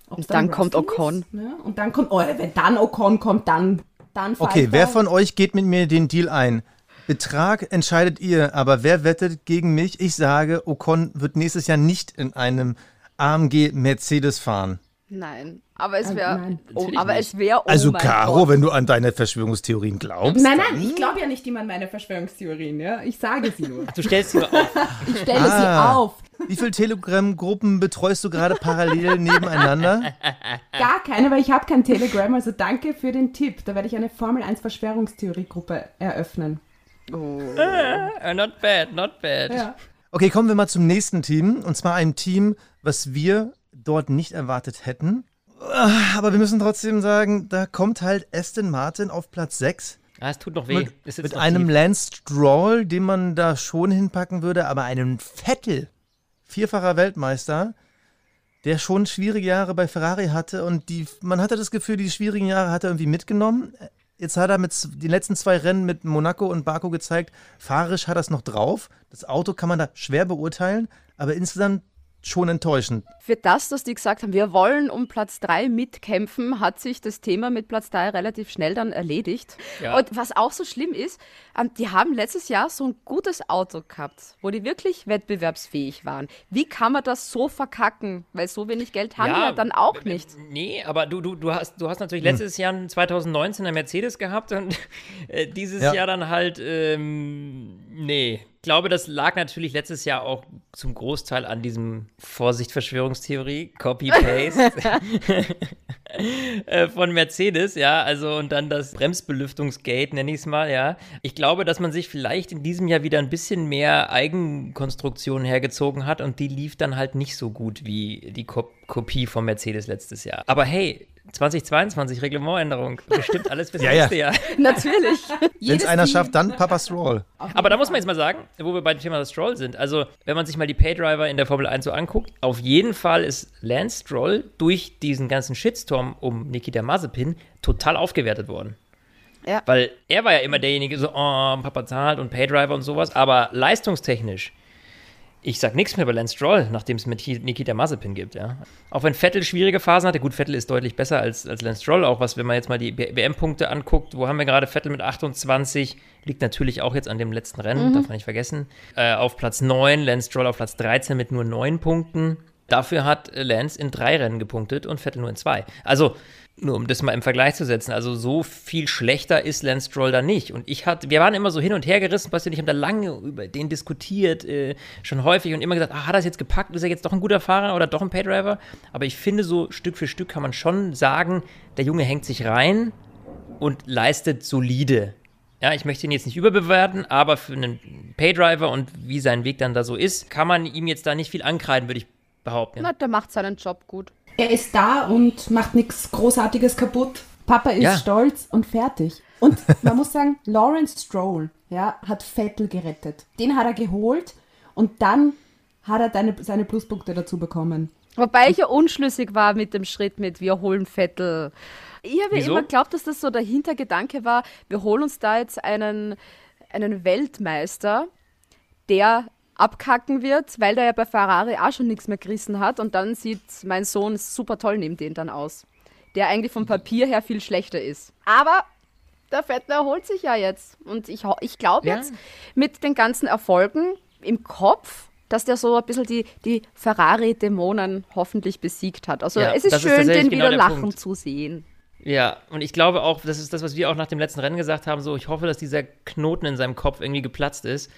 Und dann kommt Russell Ocon. Ist, ne? Und dann kommt, oh, wenn dann Ocon kommt, dann Dann Okay, wer von euch geht mit mir den Deal ein? Betrag entscheidet ihr, aber wer wettet gegen mich? Ich sage, Ocon wird nächstes Jahr nicht in einem AMG Mercedes fahren. Nein, aber es wäre. oh, aber nicht. es wäre. Oh Also, Caro, Gott. wenn du an deine Verschwörungstheorien glaubst. Nein, nein, ich glaube ja nicht immer an meine Verschwörungstheorien, ja. Ich sage sie nur. Du stellst sie nur auf. Ich stelle Ah. sie auf. Wie viele Telegram-Gruppen betreust du gerade parallel [LAUGHS] nebeneinander? Gar keine, weil ich habe kein Telegram, also danke für den Tipp. Da werde ich eine Formel 1 Verschwörungstheorie-Gruppe eröffnen. Uh, not bad, not bad. Ja. Okay, kommen wir mal zum nächsten Team. Und zwar einem Team, was wir dort nicht erwartet hätten. Ah, Aber wir müssen trotzdem sagen, da kommt halt Aston Martin auf Platz 6. Ah, es tut noch weh. Mit, mit noch einem tief. Lance Stroll, den man da schon hinpacken würde, aber einem Vettel, vierfacher Weltmeister, der schon schwierige Jahre bei Ferrari hatte und die, man hatte das Gefühl, die schwierigen Jahre hat er irgendwie mitgenommen. Jetzt hat er mit den letzten zwei Rennen mit Monaco und Baku gezeigt, fahrerisch hat er es noch drauf. Das Auto kann man da schwer beurteilen, aber insgesamt schon enttäuschend. Für das, dass die gesagt haben, wir wollen um Platz 3 mitkämpfen, hat sich das Thema mit Platz 3 relativ schnell dann erledigt. Ja. Und was auch so schlimm ist, ähm, die haben letztes Jahr so ein gutes Auto gehabt, wo die wirklich wettbewerbsfähig waren. Wie kann man das so verkacken? Weil so wenig Geld haben wir dann auch nicht. Nee, aber du, du, du, hast, du hast natürlich Hm. letztes Jahr 2019 ein Mercedes gehabt und [LAUGHS] äh, dieses Ja. Jahr dann halt, ähm, nee. Ich glaube, das lag natürlich letztes Jahr auch zum Großteil an diesem Vorsicht Verschwörungstheorie, Copy-Paste [LAUGHS] [LAUGHS] äh, von Mercedes, ja, also und dann das Bremsbelüftungsgate, nenne ich es mal, ja. Ich glaube, dass man sich vielleicht in diesem Jahr wieder ein bisschen mehr Eigenkonstruktion hergezogen hat und die lief dann halt nicht so gut wie die Ko Kopie von Mercedes letztes Jahr. Aber hey, 2022 Reglementänderung, bestimmt alles fürs [LAUGHS] Ja, ja. nächste Jahr. [LAUGHS] Natürlich. [LAUGHS] Wenn es einer schafft, dann Papa Stroll. Aber da muss man jetzt mal sagen, wo wir beim Thema Stroll sind. Also, wenn man sich mal die Paydriver in der Formel 1 so anguckt, auf jeden Fall ist Lance Stroll durch diesen ganzen Shitstorm um Nikita Mazepin total aufgewertet worden. Ja. Weil er war ja immer derjenige, so, oh, Papa zahlt und Paydriver und sowas, aber leistungstechnisch, ich sag nichts mehr über Lance Stroll, nachdem es mit Nikita Mazepin gibt, ja. Auch wenn Vettel schwierige Phasen hatte, gut, Vettel ist deutlich besser als, als Lance Stroll, auch was, wenn man jetzt mal die WM-Punkte anguckt, wo haben wir gerade Vettel mit 28, liegt natürlich auch jetzt an dem letzten Rennen, darf man nicht vergessen. Äh, auf Platz 9, Lance Stroll auf Platz 13 mit nur 9 Punkten. Dafür hat Lance in drei Rennen gepunktet und Vettel nur in zwei. Also, nur um das mal im Vergleich zu setzen, also so viel schlechter ist Lance Stroll da nicht. Und ich hatte, wir waren immer so hin und her gerissen, Basti und ich haben da lange über den diskutiert, äh, schon häufig und immer gesagt, ah, hat er es jetzt gepackt, ist er jetzt doch ein guter Fahrer oder doch ein Paydriver? Aber ich finde, so Stück für Stück kann man schon sagen, der Junge hängt sich rein und leistet solide. Ja, ich möchte ihn jetzt nicht überbewerten, aber für einen Paydriver und wie sein Weg dann da so ist, kann man ihm jetzt da nicht viel ankreiden, würde ich behaupten. Na, der macht seinen Job gut. Er ist da und macht nichts Großartiges kaputt. Papa ist Ja. stolz und fertig. Und [LAUGHS] man muss sagen, Lawrence Stroll ja, hat Vettel gerettet. Den hat er geholt und dann hat er deine, seine Pluspunkte dazu bekommen. Wobei ich ja unschlüssig war mit dem Schritt mit, wir holen Vettel. Ich habe ja Wieso? immer geglaubt, dass das so der Hintergedanke war, wir holen uns da jetzt einen, einen Weltmeister, der abkacken wird, weil der ja bei Ferrari auch schon nichts mehr gerissen hat und dann sieht mein Sohn super toll neben den dann aus. Der eigentlich vom Papier her viel schlechter ist. Aber der Vettel erholt sich ja jetzt. Und ich, ich glaube Ja. jetzt mit den ganzen Erfolgen im Kopf, dass der so ein bisschen die, die Ferrari-Dämonen hoffentlich besiegt hat. Also Ja, es ist ist schön, tatsächlich den genau wieder der lachen Punkt. zu sehen. Ja, und ich glaube auch, das ist das, was wir auch nach dem letzten Rennen gesagt haben, so, ich hoffe, dass dieser Knoten in seinem Kopf irgendwie geplatzt ist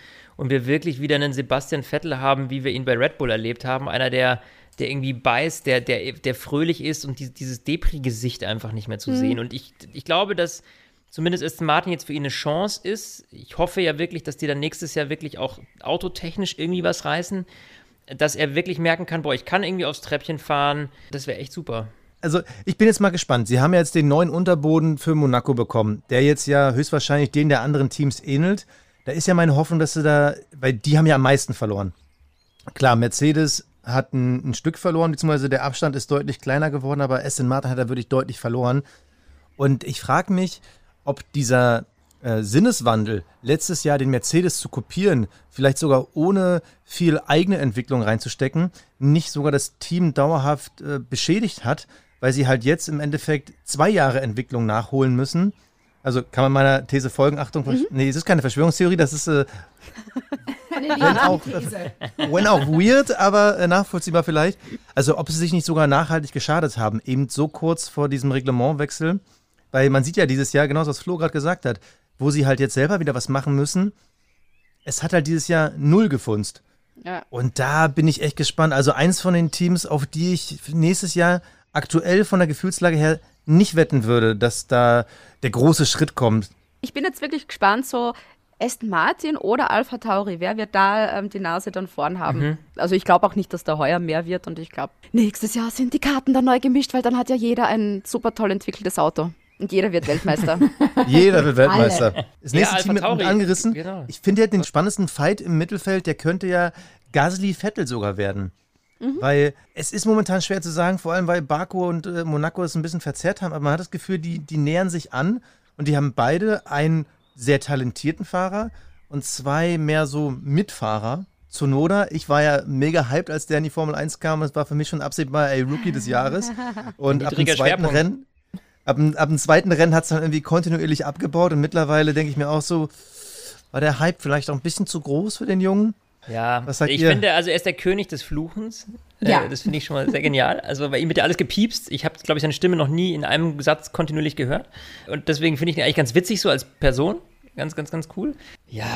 und wir wirklich wieder einen Sebastian Vettel haben, wie wir ihn bei Red Bull erlebt haben, einer, der der irgendwie beißt, der, der, der fröhlich ist und die, dieses Depri-Gesicht einfach nicht mehr zu sehen. Und ich, ich glaube, dass zumindest Aston Martin jetzt für ihn eine Chance ist. Ich hoffe ja wirklich, dass die dann nächstes Jahr wirklich auch autotechnisch irgendwie was reißen, dass er wirklich merken kann, boah, ich kann irgendwie aufs Treppchen fahren. Das wäre echt super. Also, ich bin jetzt mal gespannt. Sie haben ja jetzt den neuen Unterboden für Monaco bekommen, der jetzt ja höchstwahrscheinlich den der anderen Teams ähnelt. Da ist ja meine Hoffnung, dass sie da, weil die haben ja am meisten verloren. Klar, Mercedes hat ein, ein Stück verloren, beziehungsweise der Abstand ist deutlich kleiner geworden, aber Aston Martin hat da wirklich deutlich verloren. Und ich frage mich, ob dieser äh, Sinneswandel, letztes Jahr den Mercedes zu kopieren, vielleicht sogar ohne viel eigene Entwicklung reinzustecken, nicht sogar das Team dauerhaft äh, beschädigt hat, weil sie halt jetzt im Endeffekt zwei Jahre Entwicklung nachholen müssen. Also kann man meiner These folgen? Achtung, Mhm. nee, es ist keine Verschwörungstheorie, das ist äh, wenn auch, [LAUGHS] wenn auch weird, aber äh, nachvollziehbar vielleicht. Also ob sie sich nicht sogar nachhaltig geschadet haben, eben so kurz vor diesem Reglementwechsel. Weil man sieht ja dieses Jahr, genau was Flo gerade gesagt hat, wo sie halt jetzt selber wieder was machen müssen. Es hat halt dieses Jahr null gefunzt. Ja. Und da bin ich echt gespannt. Also eins von den Teams, auf die ich nächstes Jahr aktuell von der Gefühlslage her nicht wetten würde, dass da der große Schritt kommt. Ich bin jetzt wirklich gespannt, so Aston Martin oder Alpha Tauri, wer wird da ähm, die Nase dann vorn haben? Mhm. Also ich glaube auch nicht, dass da heuer mehr wird und ich glaube, nächstes Jahr sind die Karten dann neu gemischt, weil dann hat ja jeder ein super toll entwickeltes Auto. Und jeder wird Weltmeister. [LAUGHS] Jeder wird Weltmeister. Das Ja, nächste Alpha Team mit Tauri. angerissen. Genau. Ich finde ja den spannendsten Fight im Mittelfeld, der könnte ja Gasly-Vettel sogar werden. Weil es ist momentan schwer zu sagen, vor allem weil Baku und äh, Monaco es ein bisschen verzerrt haben, aber man hat das Gefühl, die, die nähern sich an und die haben beide einen sehr talentierten Fahrer und zwei mehr so Mitfahrer. Zunoda, ich war ja mega hyped, als der in die Formel 1 kam. Es war für mich schon absehbar, ey, Rookie des Jahres. [LAUGHS] Und ab dem zweiten. Rennen, ab, dem- ab dem zweiten Rennen hat es dann irgendwie kontinuierlich abgebaut und mittlerweile denke ich mir auch so, war der Hype vielleicht auch ein bisschen zu groß für den Jungen? Ja, Was sagt ich ihr? finde, also er ist der König des Fluchens. Ja. Äh, das finde ich schon mal sehr genial. Also bei ihm wird ja alles gepiepst. Ich habe, glaube ich, seine Stimme noch nie in einem Satz kontinuierlich gehört. Und deswegen finde ich ihn eigentlich ganz witzig so als Person. Ganz, ganz, ganz cool. Ja,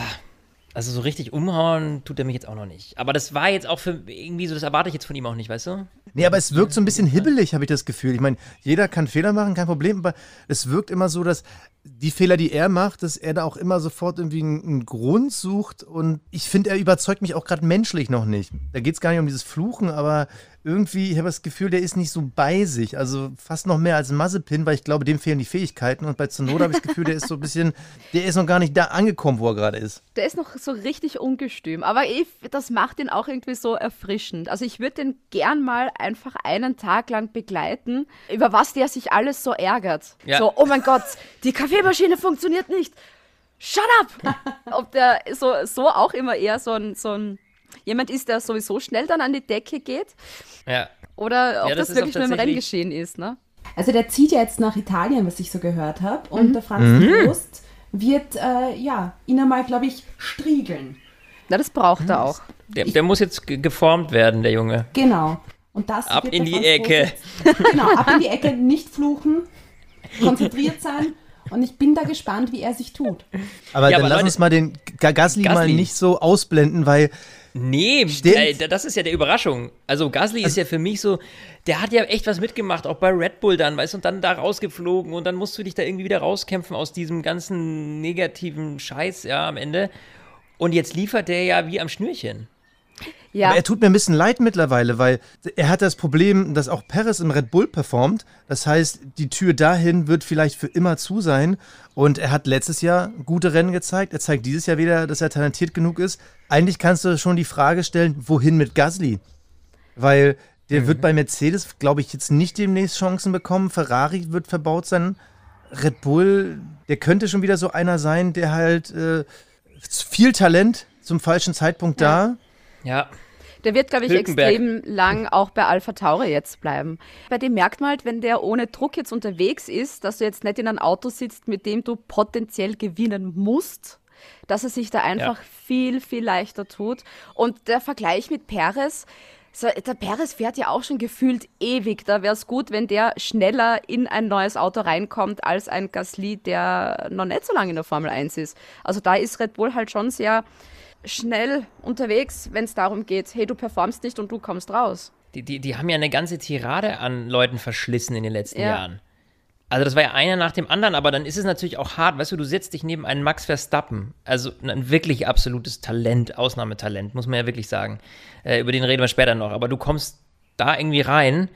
also so richtig umhauen tut er mich jetzt auch noch nicht. Aber das war jetzt auch für irgendwie so, das erwarte ich jetzt von ihm auch nicht, weißt du? Nee, aber es wirkt so ein bisschen hibbelig, habe ich das Gefühl. Ich meine, jeder kann Fehler machen, kein Problem, aber es wirkt immer so, dass die Fehler, die er macht, dass er da auch immer sofort irgendwie einen, einen Grund sucht. Und ich finde, er überzeugt mich auch gerade menschlich noch nicht. Da geht es gar nicht um dieses Fluchen, aber irgendwie, ich habe das Gefühl, der ist nicht so bei sich. Also fast noch mehr als Massepin, weil ich glaube, dem fehlen die Fähigkeiten. Und bei Zunoda habe ich das Gefühl, der ist so ein bisschen, der ist noch gar nicht da angekommen, wo er gerade ist. Der ist noch so richtig ungestüm, aber ich, das macht ihn auch irgendwie so erfrischend. Also ich würde den gern mal einfach einen Tag lang begleiten, über was der sich alles so ärgert. Ja. So, oh mein Gott, die Kaffeemaschine funktioniert nicht. Shut up! [LAUGHS] Ob der so, so auch immer eher so ein, so ein jemand ist, der sowieso schnell dann an die Decke geht Ja. oder ob Ja, das das, wirklich nur im tatsächlich- Renngeschehen ist, ne? Also der zieht ja jetzt nach Italien, was ich so gehört habe. Und der Franz Prost wird äh, ja, ihn einmal, glaube ich, striegeln. Na, das braucht er auch. Der, der muss jetzt ge- geformt werden, der Junge. Genau. Und das Ab in die Ecke. Genau, ab in die Ecke, nicht fluchen, konzentriert sein. Und ich bin da gespannt, wie er sich tut. Aber Ja, dann aber lass Leute- uns mal den Ga- Gasly, mal Gasly. nicht so ausblenden, weil Nee, Stimmt. das ist ja der Überraschung. Also Gasly ist ja für mich so, der hat ja echt was mitgemacht, auch bei Red Bull dann, weißt du, und dann da rausgeflogen und dann musst du dich da irgendwie wieder rauskämpfen aus diesem ganzen negativen Scheiß, ja, am Ende. Und jetzt liefert der ja wie am Schnürchen. Ja, Aber er tut mir ein bisschen leid mittlerweile, weil er hat das Problem, dass auch Perez im Red Bull performt. Das heißt, die Tür dahin wird vielleicht für immer zu sein. Und er hat letztes Jahr gute Rennen gezeigt. Er zeigt dieses Jahr wieder, dass er talentiert genug ist. Eigentlich kannst du schon die Frage stellen, wohin mit Gasly? Weil der wird bei Mercedes, glaube ich, jetzt nicht demnächst Chancen bekommen. Ferrari wird verbaut sein. Red Bull, der könnte schon wieder so einer sein, der halt äh, viel Talent zum falschen Zeitpunkt da. Ja. Der wird, glaube ich, extrem lang auch bei Alpha Tauri jetzt bleiben. Bei dem merkt man halt, wenn der ohne Druck jetzt unterwegs ist, dass du jetzt nicht in einem Auto sitzt, mit dem du potenziell gewinnen musst, dass er sich da einfach viel, viel leichter tut. Und der Vergleich mit Perez, so, der Perez fährt ja auch schon gefühlt ewig. Da wäre es gut, wenn der schneller in ein neues Auto reinkommt als ein Gasly, der noch nicht so lange in der Formel 1 ist. Also da ist Red Bull halt schon sehr schnell unterwegs, wenn es darum geht, hey, du performst nicht und du kommst raus. Die, die, die haben ja eine ganze Tirade an Leuten verschlissen in den letzten Ja. Jahren. Also das war ja einer nach dem anderen, aber dann ist es natürlich auch hart, weißt du, du setzt dich neben einen Max Verstappen, also ein wirklich absolutes Talent, Ausnahmetalent, muss man ja wirklich sagen. Äh, über den reden wir später noch, aber du kommst da irgendwie rein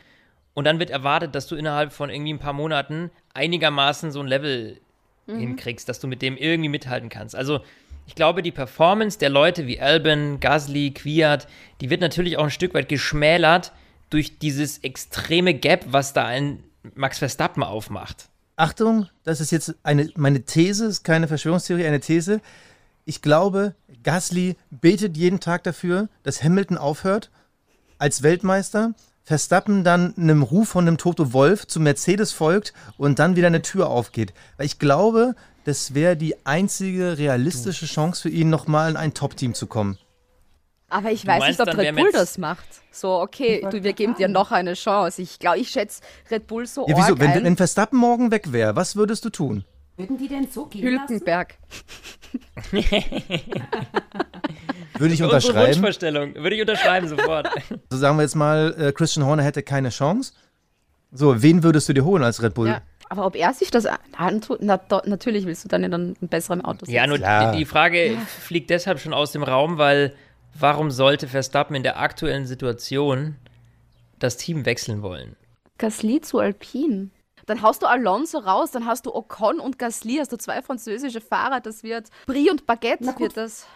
und dann wird erwartet, dass du innerhalb von irgendwie ein paar Monaten einigermaßen so ein Level hinkriegst, dass du mit dem irgendwie mithalten kannst. Also ich glaube, die Performance der Leute wie Albon, Gasly, Kwiat, die wird natürlich auch ein Stück weit geschmälert durch dieses extreme Gap, was da ein Max Verstappen aufmacht. Achtung, das ist jetzt eine, meine These, ist keine Verschwörungstheorie, eine These. Ich glaube, Gasly betet jeden Tag dafür, dass Hamilton aufhört als Weltmeister. Verstappen dann einem Ruf von einem Toto Wolf zu Mercedes folgt und dann wieder eine Tür aufgeht. Weil ich glaube, das wäre die einzige realistische Chance für ihn, nochmal in ein Top-Team zu kommen. Aber ich weiß meinst nicht, ob Red Bull das macht. So, okay, du, wir geben dir noch eine Chance. Ich glaube, ich schätze Red Bull so Ja, wieso? arg Wenn, ein. wenn Verstappen morgen weg wäre, was würdest du tun? Würden die denn so gehen lassen? Hülkenberg. [LAUGHS] [LAUGHS] Würde ich Unsere unterschreiben. Wunschvorstellung. Würde ich unterschreiben sofort. [LAUGHS] So sagen wir jetzt mal, äh, Christian Horner hätte keine Chance. So, wen würdest du dir holen als Red Bull? Ja. Aber ob er sich das antut, na, do, natürlich willst du dann in einem besseren Auto sitzen. Ja, nur die, die Frage fliegt deshalb schon aus dem Raum, weil warum sollte Verstappen in der aktuellen Situation das Team wechseln wollen? Gasly zu Alpine. Dann haust du Alonso raus, dann hast du Ocon und Gasly, hast du zwei französische Fahrer, das wird Brie und Baguette Na gut. wird das.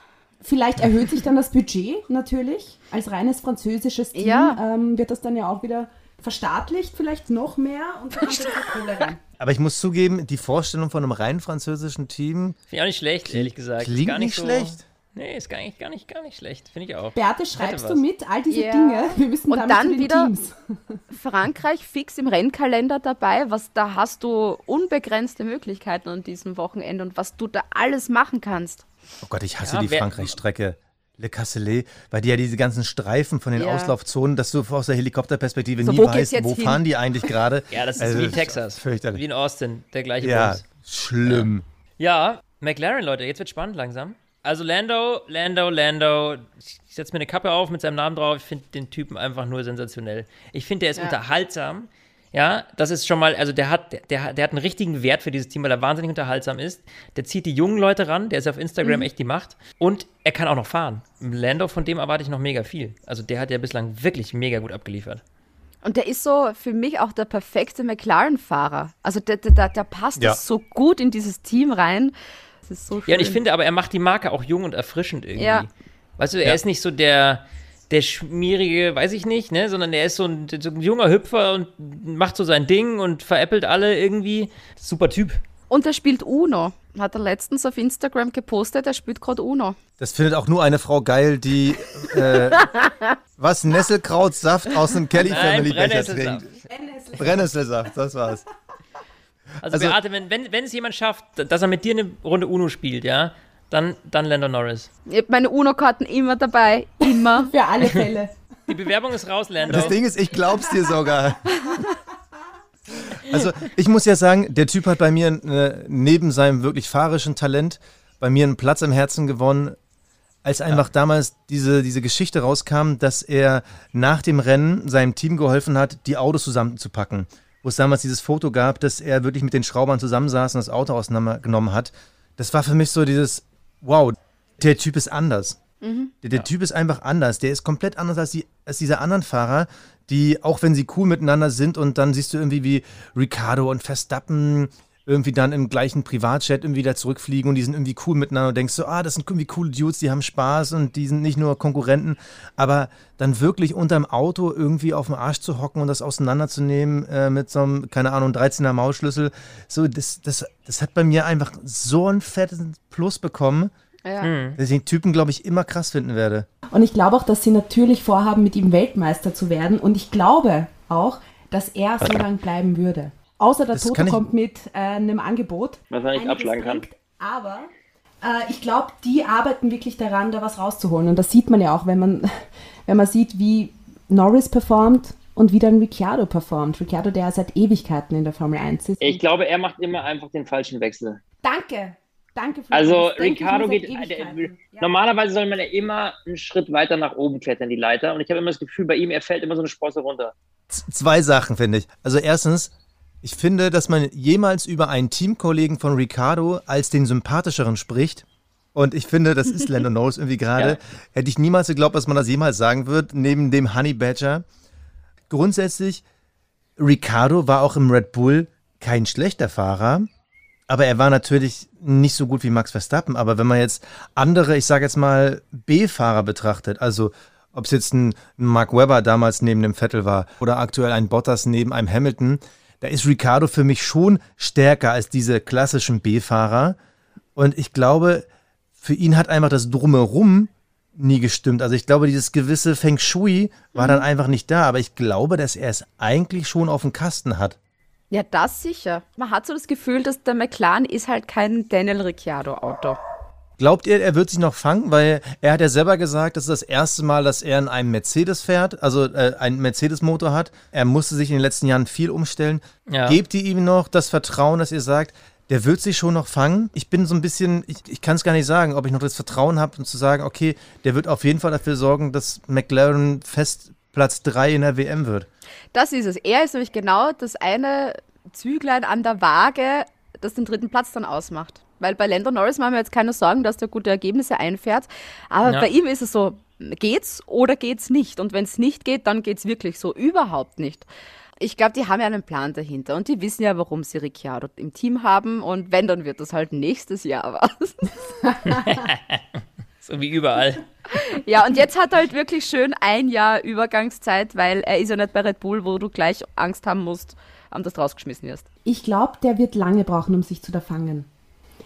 Vielleicht erhöht sich dann das Budget natürlich. Als reines französisches Team Ja. ähm, wird das dann ja auch wieder verstaatlicht, vielleicht noch mehr und dann kommt wieder Kohle rein. Aber ich muss zugeben, die Vorstellung von einem rein französischen Team Finde ich auch nicht schlecht, ehrlich gesagt. Ist klingt gar nicht so, schlecht. Nee, ist gar nicht, gar nicht, gar nicht schlecht. Finde ich auch. Beate, schreibst du mit all diese Ja. Dinge? Wir müssen Und dann wieder- Teams. [LAUGHS] Frankreich fix im Rennkalender dabei, was da hast du unbegrenzte Möglichkeiten an diesem Wochenende und was du da alles machen kannst. Oh Gott, ich hasse Ja, die Frankreich-Strecke. Le Casselet, weil die ja diese ganzen Streifen von den Ja. Auslaufzonen, dass du aus der Helikopterperspektive So, nie wo weißt, wo hin? fahren die eigentlich gerade. [LAUGHS] Ja, das ist Also, wie in Texas. Fürchterlich. Wie in Austin, der gleiche Ja, Bums. schlimm. Ja, McLaren, Leute, jetzt wird spannend langsam. Also Lando, Lando, Lando, ich setze mir eine Kappe auf mit seinem Namen drauf. Ich finde den Typen einfach nur sensationell. Ich finde, der ist Ja. unterhaltsam. Ja, das ist schon mal, also der hat, der, der, hat- der hat einen richtigen Wert für dieses Team, weil er wahnsinnig unterhaltsam ist. Der zieht die jungen Leute ran, der ist auf Instagram echt die Macht. Und er kann auch noch fahren. Lando, von dem erwarte ich noch mega viel. Also der hat ja bislang wirklich mega gut abgeliefert. Und der ist so für mich auch der perfekte McLaren-Fahrer. Also der, der, der, der passt Ja. so gut in dieses Team rein. Das ist so schön. Ja, und ich finde aber, er macht die Marke auch jung und erfrischend irgendwie. Ja. Weißt du, er Ja. ist nicht so der, der schmierige, weiß ich nicht, ne, sondern er ist so ein, so ein junger Hüpfer und macht so sein Ding und veräppelt alle irgendwie. Super Typ. Und er spielt Uno. Hat er letztens auf Instagram gepostet, er spielt gerade Uno. Das findet auch nur eine Frau geil, die äh, [LAUGHS] was Nesselkrautsaft aus einem Kelly Nein, Family Becher Brennnesselsaft. trinkt. Brennnesselsaft, das war's. Also, Also- Beate, wenn, wenn, wenn es jemand schafft, dass er mit dir eine Runde Uno spielt, ja, dann, dann Lando Norris. Ich habe meine Uno-Karten immer dabei. Immer. [LAUGHS] Für alle Fälle. Die Bewerbung ist raus, Lando. Das Ding ist, ich glaub's dir sogar. Also, ich muss ja sagen, der Typ hat bei mir äh, neben seinem wirklich fahrischen Talent bei mir einen Platz im Herzen gewonnen, als einfach damals diese, diese Geschichte rauskam, dass er nach dem Rennen seinem Team geholfen hat, die Autos zusammenzupacken. Wo es damals dieses Foto gab, dass er wirklich mit den Schraubern zusammensaß und das Auto auseinandergenommen hat. Das war für mich so dieses, wow, der Typ ist anders. Der, der Typ ist einfach anders. Der ist komplett anders als, die, als diese anderen Fahrer, die, auch wenn sie cool miteinander sind und dann siehst du irgendwie wie Ricardo und Verstappen irgendwie dann im gleichen Privatjet irgendwie da zurückfliegen und die sind irgendwie cool miteinander und denkst so, ah, das sind irgendwie coole Dudes, die haben Spaß und die sind nicht nur Konkurrenten, aber dann wirklich unterm Auto irgendwie auf dem Arsch zu hocken und das auseinanderzunehmen äh, mit so einem, keine Ahnung, 13er Maulschlüssel, so, das, das, das hat bei mir einfach so ein fettes Plus bekommen, Ja. dass ich den Typen, glaube ich, immer krass finden werde. Und ich glaube auch, dass sie natürlich vorhaben, mit ihm Weltmeister zu werden. Und ich glaube auch, dass er so lange bleiben würde. Außer der Das Toto kommt mit äh, einem Angebot. Was er nicht abschlagen kann. bringt. Aber äh, ich glaube, die arbeiten wirklich daran, da was rauszuholen. Und das sieht man ja auch, wenn man, [LAUGHS] wenn man sieht, wie Norris performt und wie dann Ricciardo performt. Ricciardo, der seit Ewigkeiten in der Formel 1 ist. Ich glaube, er macht immer einfach den falschen Wechsel. Danke. Danke für Also seit geht, der, Ewigkeiten. Ja. normalerweise soll man ja immer einen Schritt weiter nach oben klettern, die Leiter. Und ich habe immer das Gefühl, bei ihm, er fällt immer so eine Sprosse runter. Z- Zwei Sachen finde ich. Also erstens, ich finde, dass man jemals über einen Teamkollegen von Ricardo als den sympathischeren spricht. Und ich finde, das ist Lando [LAUGHS] Norris irgendwie gerade. Ja. Hätte ich niemals geglaubt, dass man das jemals sagen wird, neben dem Honey Badger. Grundsätzlich, Ricardo war auch im Red Bull kein schlechter Fahrer. Aber er war natürlich nicht so gut wie Max Verstappen. Aber wenn man jetzt andere, ich sage jetzt mal, B-Fahrer betrachtet, also ob es jetzt ein, ein Mark Webber damals neben dem Vettel war oder aktuell ein Bottas neben einem Hamilton, da ist Ricardo für mich schon stärker als diese klassischen B-Fahrer. Und ich glaube, für ihn hat einfach das Drumherum nie gestimmt. Also ich glaube, dieses gewisse Feng Shui war dann einfach nicht da, aber ich glaube, dass er es eigentlich schon auf dem Kasten hat. Ja, das sicher. Man hat so das Gefühl, dass der McLaren ist halt kein Daniel Ricciardo-Auto. Glaubt ihr, er wird sich noch fangen? Weil er hat ja selber gesagt, das ist das erste Mal, dass er in einem Mercedes fährt, also äh, einen Mercedes-Motor hat. Er musste sich in den letzten Jahren viel umstellen. Ja. Gebt ihr ihm noch das Vertrauen, dass ihr sagt, der wird sich schon noch fangen? Ich bin so ein bisschen, ich, ich kann es gar nicht sagen, ob ich noch das Vertrauen habe, um zu sagen, okay, der wird auf jeden Fall dafür sorgen, dass McLaren fest Platz 3 in der WM wird. Das ist es. Er ist nämlich genau das eine Züglein an der Waage, das den dritten Platz dann ausmacht. Weil bei Lando Norris machen wir jetzt keine Sorgen, dass der gute Ergebnisse einfährt. Aber Ja. bei ihm ist es so, geht's oder geht's nicht? Und wenn es nicht geht, dann geht's wirklich so überhaupt nicht. Ich glaube, die haben ja einen Plan dahinter und die wissen ja, warum sie Ricciardo im Team haben. Und wenn, dann wird das halt nächstes Jahr was. [LAUGHS] So wie überall. Ja, und jetzt hat er halt wirklich schön ein Jahr Übergangszeit, weil er ist ja nicht bei Red Bull, wo du gleich Angst haben musst, dass du rausgeschmissen wirst. Ich glaube, der wird lange brauchen, um sich zu da fangen.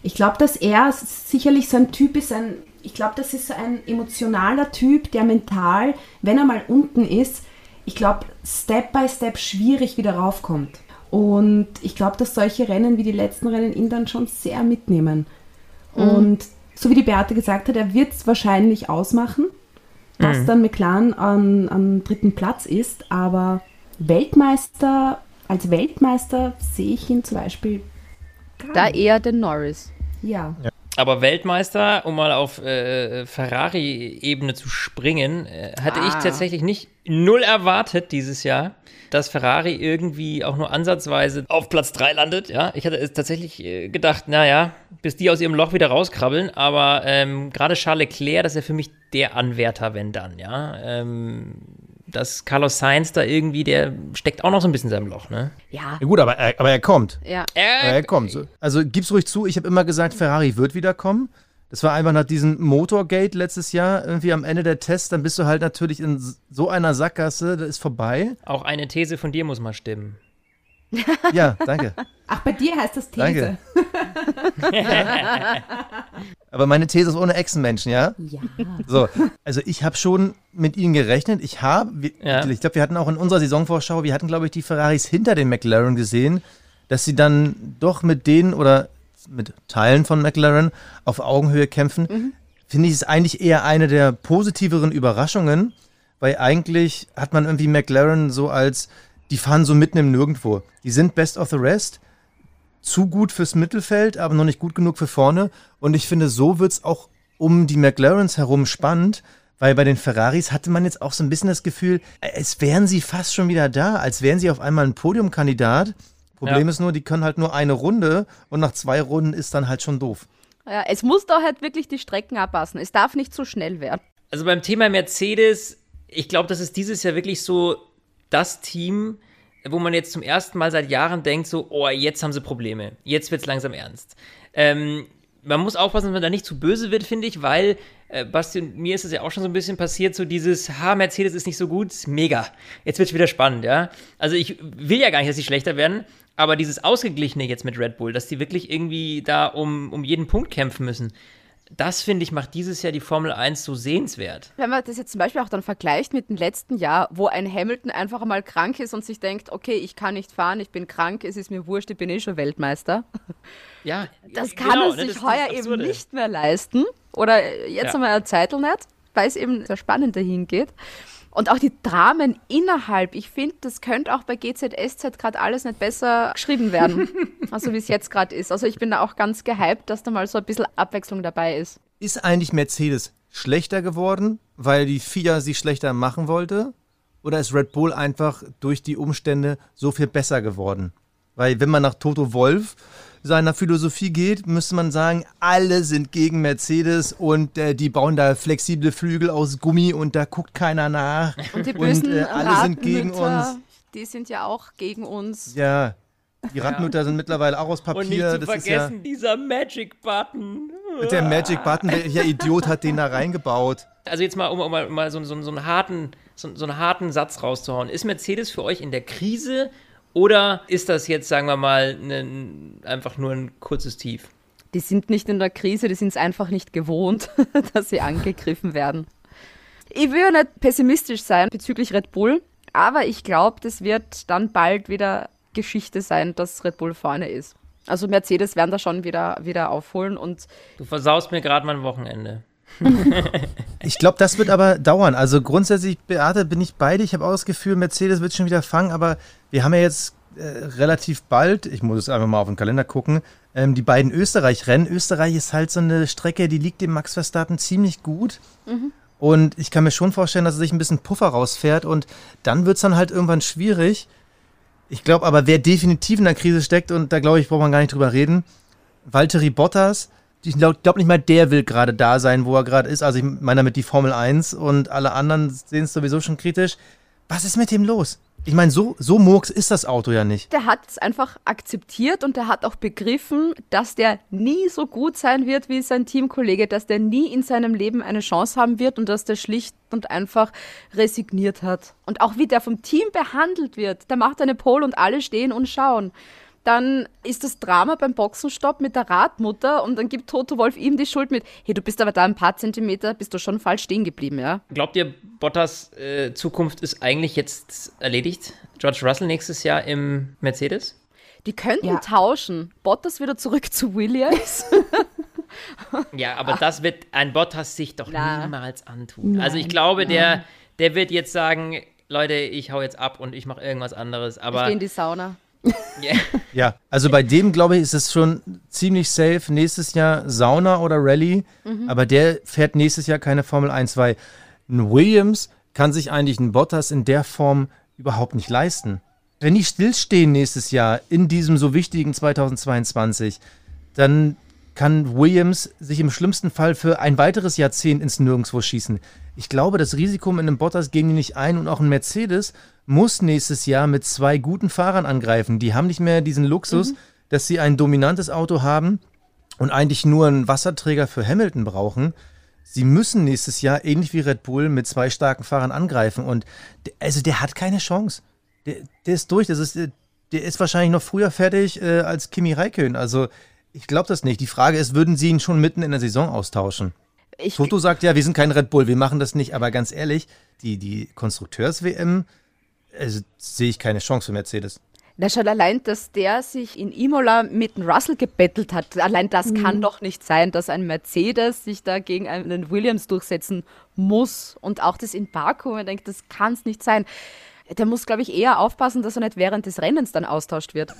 Ich glaube, dass er sicherlich so ein Typ ist, ein, ich glaube, das ist so ein emotionaler Typ, der mental, wenn er mal unten ist, ich glaube, Step by Step schwierig wieder raufkommt. Und ich glaube, dass solche Rennen wie die letzten Rennen ihn dann schon sehr mitnehmen. Und so wie die Beate gesagt hat, er wird es wahrscheinlich ausmachen, dass dann McLaren an, am dritten Platz ist, aber Weltmeister, als Weltmeister sehe ich ihn zum Beispiel Da eher den Norris. Ja. Aber Weltmeister, um mal auf äh, Ferrari-Ebene zu springen, äh, hatte ich Ah. tatsächlich nicht null erwartet dieses Jahr, dass Ferrari irgendwie auch nur ansatzweise auf Platz 3 landet. Ja, ich hatte es tatsächlich äh, gedacht, naja, bis die aus ihrem Loch wieder rauskrabbeln. Aber ähm, gerade Charles Leclerc, das ist ja für mich der Anwärter, wenn dann, ja. Ähm, dass Carlos Sainz da irgendwie, der steckt auch noch so ein bisschen in seinem Loch, ne? Ja, Ja gut, aber er, aber er kommt. ja. Ja, er kommt. So. Also gib's ruhig zu, ich habe immer gesagt, Ferrari wird wiederkommen. Das war einfach nach diesem Motorgate letztes Jahr, irgendwie am Ende der Tests, dann bist du halt natürlich in so einer Sackgasse, das ist vorbei. Auch eine These von dir muss mal stimmen. Ja, danke. Ach, bei dir heißt das These. Danke. [LAUGHS] Aber meine These ist ohne Echsenmenschen, ja? Ja. So, also ich habe schon mit ihnen gerechnet. Ich habe, Ja. ich glaube, wir hatten auch in unserer Saisonvorschau, wir hatten, glaube ich, die Ferraris hinter den McLaren gesehen, dass sie dann doch mit denen oder mit Teilen von McLaren auf Augenhöhe kämpfen. Finde ich, ist eigentlich eher eine der positiveren Überraschungen, weil eigentlich hat man irgendwie McLaren so als, die fahren so mitten im Nirgendwo. Die sind best of the rest, zu gut fürs Mittelfeld, aber noch nicht gut genug für vorne. Und ich finde, so wird es auch um die McLarens herum spannend, weil bei den Ferraris hatte man jetzt auch so ein bisschen das Gefühl, es wären sie fast schon wieder da, als wären sie auf einmal ein Podiumkandidat. Problem Ja. ist nur, die können halt nur eine Runde und nach zwei Runden ist dann halt schon doof. ja. Es muss da halt wirklich die Strecken abpassen. Es darf nicht zu schnell werden. Also beim Thema Mercedes, ich glaube, das ist dieses Jahr wirklich so das Team, wo man jetzt zum ersten Mal seit Jahren denkt, so, oh, jetzt haben sie Probleme. Jetzt wird es langsam ernst. Ähm, man muss aufpassen, dass man da nicht zu böse wird, finde ich, weil, äh, Basti und mir ist es ja auch schon so ein bisschen passiert, so dieses, ha, Mercedes ist nicht so gut, mega. Jetzt wird es wieder spannend, ja. Also ich will ja gar nicht, dass sie schlechter werden, aber dieses Ausgeglichene jetzt mit Red Bull, dass die wirklich irgendwie da um, um jeden Punkt kämpfen müssen, das finde ich macht dieses Jahr die Formel 1 so sehenswert. Wenn man das jetzt zum Beispiel auch dann vergleicht mit dem letzten Jahr, wo ein Hamilton einfach mal krank ist und sich denkt, okay, ich kann nicht fahren, ich bin krank, es ist mir wurscht, ich bin eh schon Weltmeister. Ja, Das kann genau, er ne, sich ist heuer eben nicht mehr leisten. Oder jetzt Ja. einmal eine Zeitel nicht, weil es eben sehr spannend dahin geht. Und auch die Dramen innerhalb, ich finde, das könnte auch bei GZSZ gerade alles nicht besser geschrieben werden, [LAUGHS] also wie es jetzt gerade ist. Also ich bin da auch ganz gehypt, dass da mal so ein bisschen Abwechslung dabei ist. Ist eigentlich Mercedes schlechter geworden, weil die FIA sie schlechter machen wollte? Oder ist Red Bull einfach durch die Umstände so viel besser geworden? Weil wenn man nach Toto Wolf seiner Philosophie geht, müsste man sagen, alle sind gegen Mercedes und äh, die bauen da flexible Flügel aus Gummi und da guckt keiner nach. [LAUGHS] Und die Und, bösen äh, alle sind gegen uns. die sind ja auch gegen uns. Ja, die Radmütter sind mittlerweile auch aus Papier. Und nicht zu das ist ja vergessen, dieser Magic Button. mit der Magic Button, welcher Idiot hat den da reingebaut? Also jetzt mal, um, mal, um mal so, so, so, einen harten, so, so einen harten Satz rauszuhauen. Ist Mercedes für euch in der Krise oder ist das jetzt, sagen wir mal, ein, einfach nur ein kurzes Tief? Die sind nicht in der Krise, die sind es einfach nicht gewohnt, [LAUGHS] dass sie angegriffen werden. ich will ja nicht pessimistisch sein bezüglich Red Bull, aber ich glaube, das wird dann bald wieder Geschichte sein, dass Red Bull vorne ist. Also Mercedes werden da schon wieder, wieder aufholen und Du versaust mir gerade mein Wochenende. [LAUGHS] Ich glaube, das wird aber dauern. Also grundsätzlich, Beate, bin ich bei dir. Ich habe auch das Gefühl, Mercedes wird schon wieder fangen, aber wir haben ja jetzt äh, relativ bald, ich muss jetzt einfach mal auf den Kalender gucken, ähm, die beiden Österreich-Rennen. Österreich ist halt so eine Strecke, die liegt dem Max Verstappen ziemlich gut. Und ich kann mir schon vorstellen, dass er sich ein bisschen Puffer rausfährt und dann wird es dann halt irgendwann schwierig. Ich glaube aber, wer definitiv in der Krise steckt, und da glaube ich, braucht man gar nicht drüber reden, Valtteri Bottas, ich glaube glaub nicht mal, der will gerade da sein, wo er gerade ist. Also ich meine damit die Formel 1 und alle anderen sehen es sowieso schon kritisch. Was ist mit dem los? Ich meine, so, so murks ist das Auto ja nicht. der hat es einfach akzeptiert und der hat auch begriffen, dass der nie so gut sein wird wie sein Teamkollege, dass der nie in seinem Leben eine Chance haben wird und dass der schlicht und einfach resigniert hat. Und auch wie der vom Team behandelt wird, der macht eine Pole und alle stehen und schauen. Dann ist das Drama beim Boxenstopp mit der Radmutter und dann gibt Toto Wolf ihm die Schuld mit, hey, du bist aber da ein paar Zentimeter, bist du schon falsch stehen geblieben, ja? Glaubt ihr, Bottas äh, Zukunft ist eigentlich jetzt erledigt? George Russell nächstes Jahr im Mercedes? Die könnten Ja. tauschen. Bottas wieder zurück zu Williams. [LAUGHS] Ja, aber das wird ein Bottas sich doch Na. niemals antun. also ich glaube, der, der wird jetzt sagen, Leute, ich hau jetzt ab und ich mache irgendwas anderes. ich Aber gehe in die Sauna. [LAUGHS] Ja. Ja, also bei dem, glaube ich, ist es schon ziemlich safe. Nächstes Jahr Sauna oder Rallye, aber der fährt nächstes Jahr keine Formel 1, weil ein Williams kann sich eigentlich einen Bottas in der Form überhaupt nicht leisten. Wenn die stillstehen nächstes Jahr in diesem so wichtigen 2022, dann kann Williams sich im schlimmsten Fall für ein weiteres Jahrzehnt ins Nirgendwo schießen. Ich glaube, das Risiko mit einem Bottas gehen die nicht ein und auch ein Mercedes muss nächstes Jahr mit zwei guten Fahrern angreifen. Die haben nicht mehr diesen Luxus, dass sie ein dominantes Auto haben und eigentlich nur einen Wasserträger für Hamilton brauchen. Sie müssen nächstes Jahr ähnlich wie Red Bull mit zwei starken Fahrern angreifen und der, also der hat keine Chance. Der, der ist durch. Das ist, der- der ist wahrscheinlich noch früher fertig äh, als Kimi Räikkönen. Also ich glaube das nicht. Die Frage ist, würden sie ihn schon mitten in der Saison austauschen? Ich, Toto sagt ja, wir sind kein Red Bull, wir machen das nicht. Aber ganz ehrlich, die, die Konstrukteurs-WM, also sehe ich keine Chance für Mercedes. Na schon allein, dass der sich in Imola mit Russell gebettelt hat. Allein das kann doch nicht sein, dass ein Mercedes sich da gegen einen Williams durchsetzen muss. Und auch das in Baku, man denkt, das kann es nicht sein. Der muss, glaube ich, eher aufpassen, dass er nicht während des Rennens dann austauscht wird.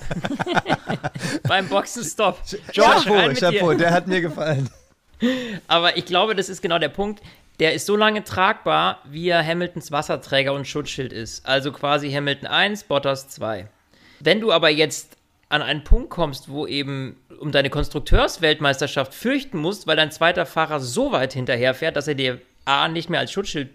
[LAUGHS] Beim Boxenstopp. George, rein mit dir. der hat mir gefallen. [LAUGHS] Aber ich glaube, das ist genau der Punkt. Der ist so lange tragbar, wie er Hamiltons Wasserträger und Schutzschild ist. Also quasi Hamilton 1, Bottas 2. Wenn du aber jetzt an einen Punkt kommst, wo eben um deine Konstrukteursweltmeisterschaft fürchten musst, weil dein zweiter Fahrer so weit hinterherfährt, dass er dir A nicht mehr als Schutzschild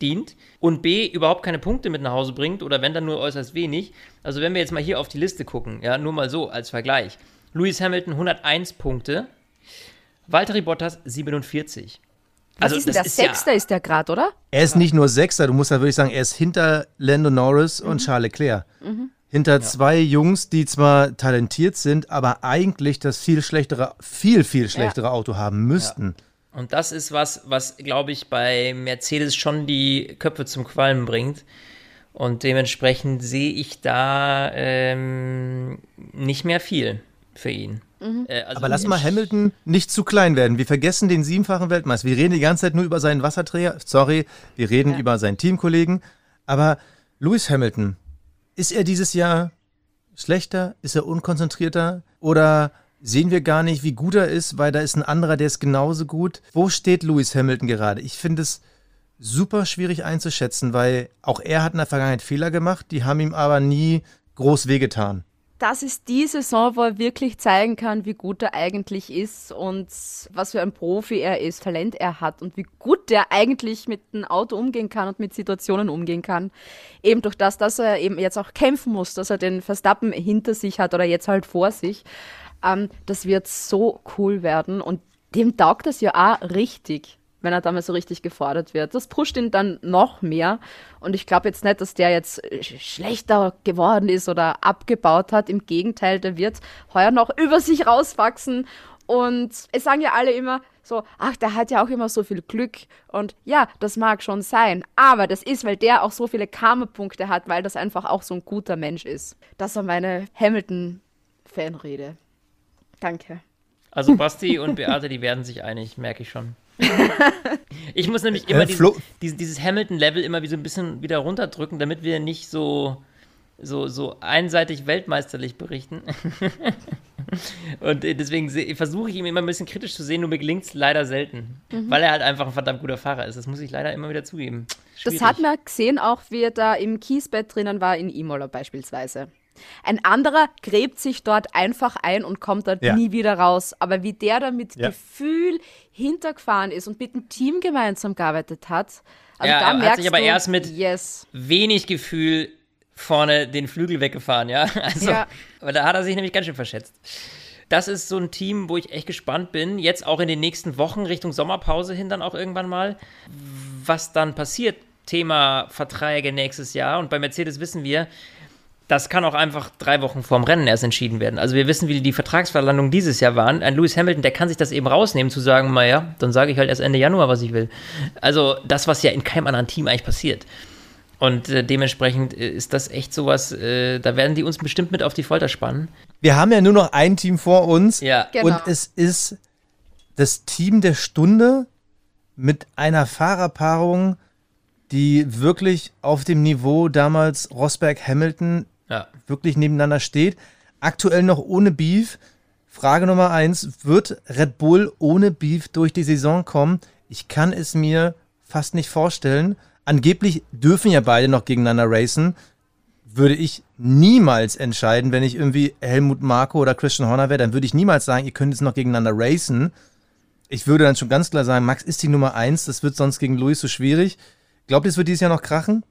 dient und B überhaupt keine Punkte mit nach Hause bringt oder wenn dann nur äußerst wenig. Also wenn wir jetzt mal hier auf die Liste gucken, ja, nur mal so als Vergleich. Lewis Hamilton 101 Punkte, Valtteri Bottas 47. Was ist denn der Sechster ist der gerade, oder? Er ist nicht nur Sechster, du musst ja wirklich sagen, er ist hinter Lando Norris und Charles Leclerc. Hinter zwei Jungs, die zwar talentiert sind, aber eigentlich das viel schlechtere, viel, viel schlechtere Auto haben müssten. Und das ist was, was, glaube ich, bei Mercedes schon die Köpfe zum Qualmen bringt. Und dementsprechend sehe ich da ähm, nicht mehr viel für ihn. Äh, also Aber lass mal Hamilton nicht zu klein werden. Wir vergessen den siebenfachen Weltmeister. Wir reden die ganze Zeit nur über seinen Wasserträger. Sorry, wir reden über seinen Teamkollegen. Aber Lewis Hamilton, ist er dieses Jahr schlechter? Ist er unkonzentrierter? Oder sehen wir gar nicht, wie gut er ist, weil da ist ein anderer, der ist genauso gut? Wo steht Lewis Hamilton gerade? Ich finde es super schwierig einzuschätzen, weil auch er hat in der Vergangenheit Fehler gemacht, die haben ihm aber nie groß wehgetan. Das ist die Saison, wo er wirklich zeigen kann, wie gut er eigentlich ist und was für ein Profi er ist, Talent er hat und wie gut er eigentlich mit dem Auto umgehen kann und mit Situationen umgehen kann. Eben durch das, dass er eben jetzt auch kämpfen muss, dass er den Verstappen hinter sich hat oder jetzt halt vor sich. Ähm, das wird so cool werden und dem taugt das ja auch richtig wenn er damals so richtig gefordert wird. Das pusht ihn dann noch mehr. Und ich glaube jetzt nicht, dass der jetzt äh, sch- schlechter geworden ist oder abgebaut hat. Im Gegenteil, der wird heuer noch über sich rauswachsen Und es sagen ja alle immer so, ach, der hat ja auch immer so viel Glück. Und ja, das mag schon sein. Aber das ist, weil der auch so viele Karma-Punkte hat, weil das einfach auch so ein guter Mensch ist. Das war meine Hamilton-Fanrede. Danke. Also Basti und Beate, die werden sich einig, merke ich schon. ich muss nämlich immer Äh, diesen, Flo- dieses, dieses Hamilton-Level immer wie so ein bisschen wieder runterdrücken, damit wir nicht so, so, so einseitig weltmeisterlich berichten. [LAUGHS] Und äh, deswegen versuche ich ihn immer ein bisschen kritisch zu sehen, nur mir gelingt es leider selten. Weil er halt einfach ein verdammt guter Fahrer ist. Das muss ich leider immer wieder zugeben. Das Schwierig. hat man gesehen, auch wie er da im Kiesbett drinnen war, in Imola beispielsweise. Ein anderer gräbt sich dort einfach ein und kommt dort Ja. nie wieder raus. Aber wie der da mit Ja. Gefühl hintergefahren ist und mit dem Team gemeinsam gearbeitet hat, also Ja, da er hat merkst sich aber du, erst mit- yes. wenig Gefühl vorne den Flügel weggefahren, ja. [LAUGHS] Also, Ja. aber da hat er sich nämlich ganz schön verschätzt. Das ist so ein Team, wo ich echt gespannt bin, jetzt auch in den nächsten Wochen Richtung Sommerpause hin dann auch irgendwann mal, was dann passiert. Thema Verträge nächstes Jahr. Und bei Mercedes wissen wir, das kann auch einfach drei Wochen vorm Rennen erst entschieden werden. Also wir wissen, wie die Vertragsverlandungen dieses Jahr waren. Ein Lewis Hamilton, der kann sich das eben rausnehmen, zu sagen, naja, dann sage ich halt erst Ende Januar, was ich will. Also das, was ja in keinem anderen Team eigentlich passiert. Und äh, dementsprechend äh, ist das echt sowas, äh, da werden die uns bestimmt mit auf die Folter spannen. Wir haben ja nur noch ein Team vor uns. Ja. Genau. Und es ist das Team der Stunde mit einer Fahrerpaarung, die wirklich auf dem Niveau damals Rosberg-Hamilton Ja. wirklich nebeneinander steht. Aktuell noch ohne Beef. Frage Nummer eins: Wird Red Bull ohne Beef durch die Saison kommen? Ich kann es mir fast nicht vorstellen. Angeblich dürfen ja beide noch gegeneinander racen. Würde ich niemals entscheiden, wenn ich irgendwie Helmut Marko oder Christian Horner wäre, dann würde ich niemals sagen, ihr könnt jetzt noch gegeneinander racen. Ich würde dann schon ganz klar sagen, Max ist die Nummer eins. Das wird sonst gegen Luis so schwierig. Glaubt ihr, es wird dieses Jahr noch krachen?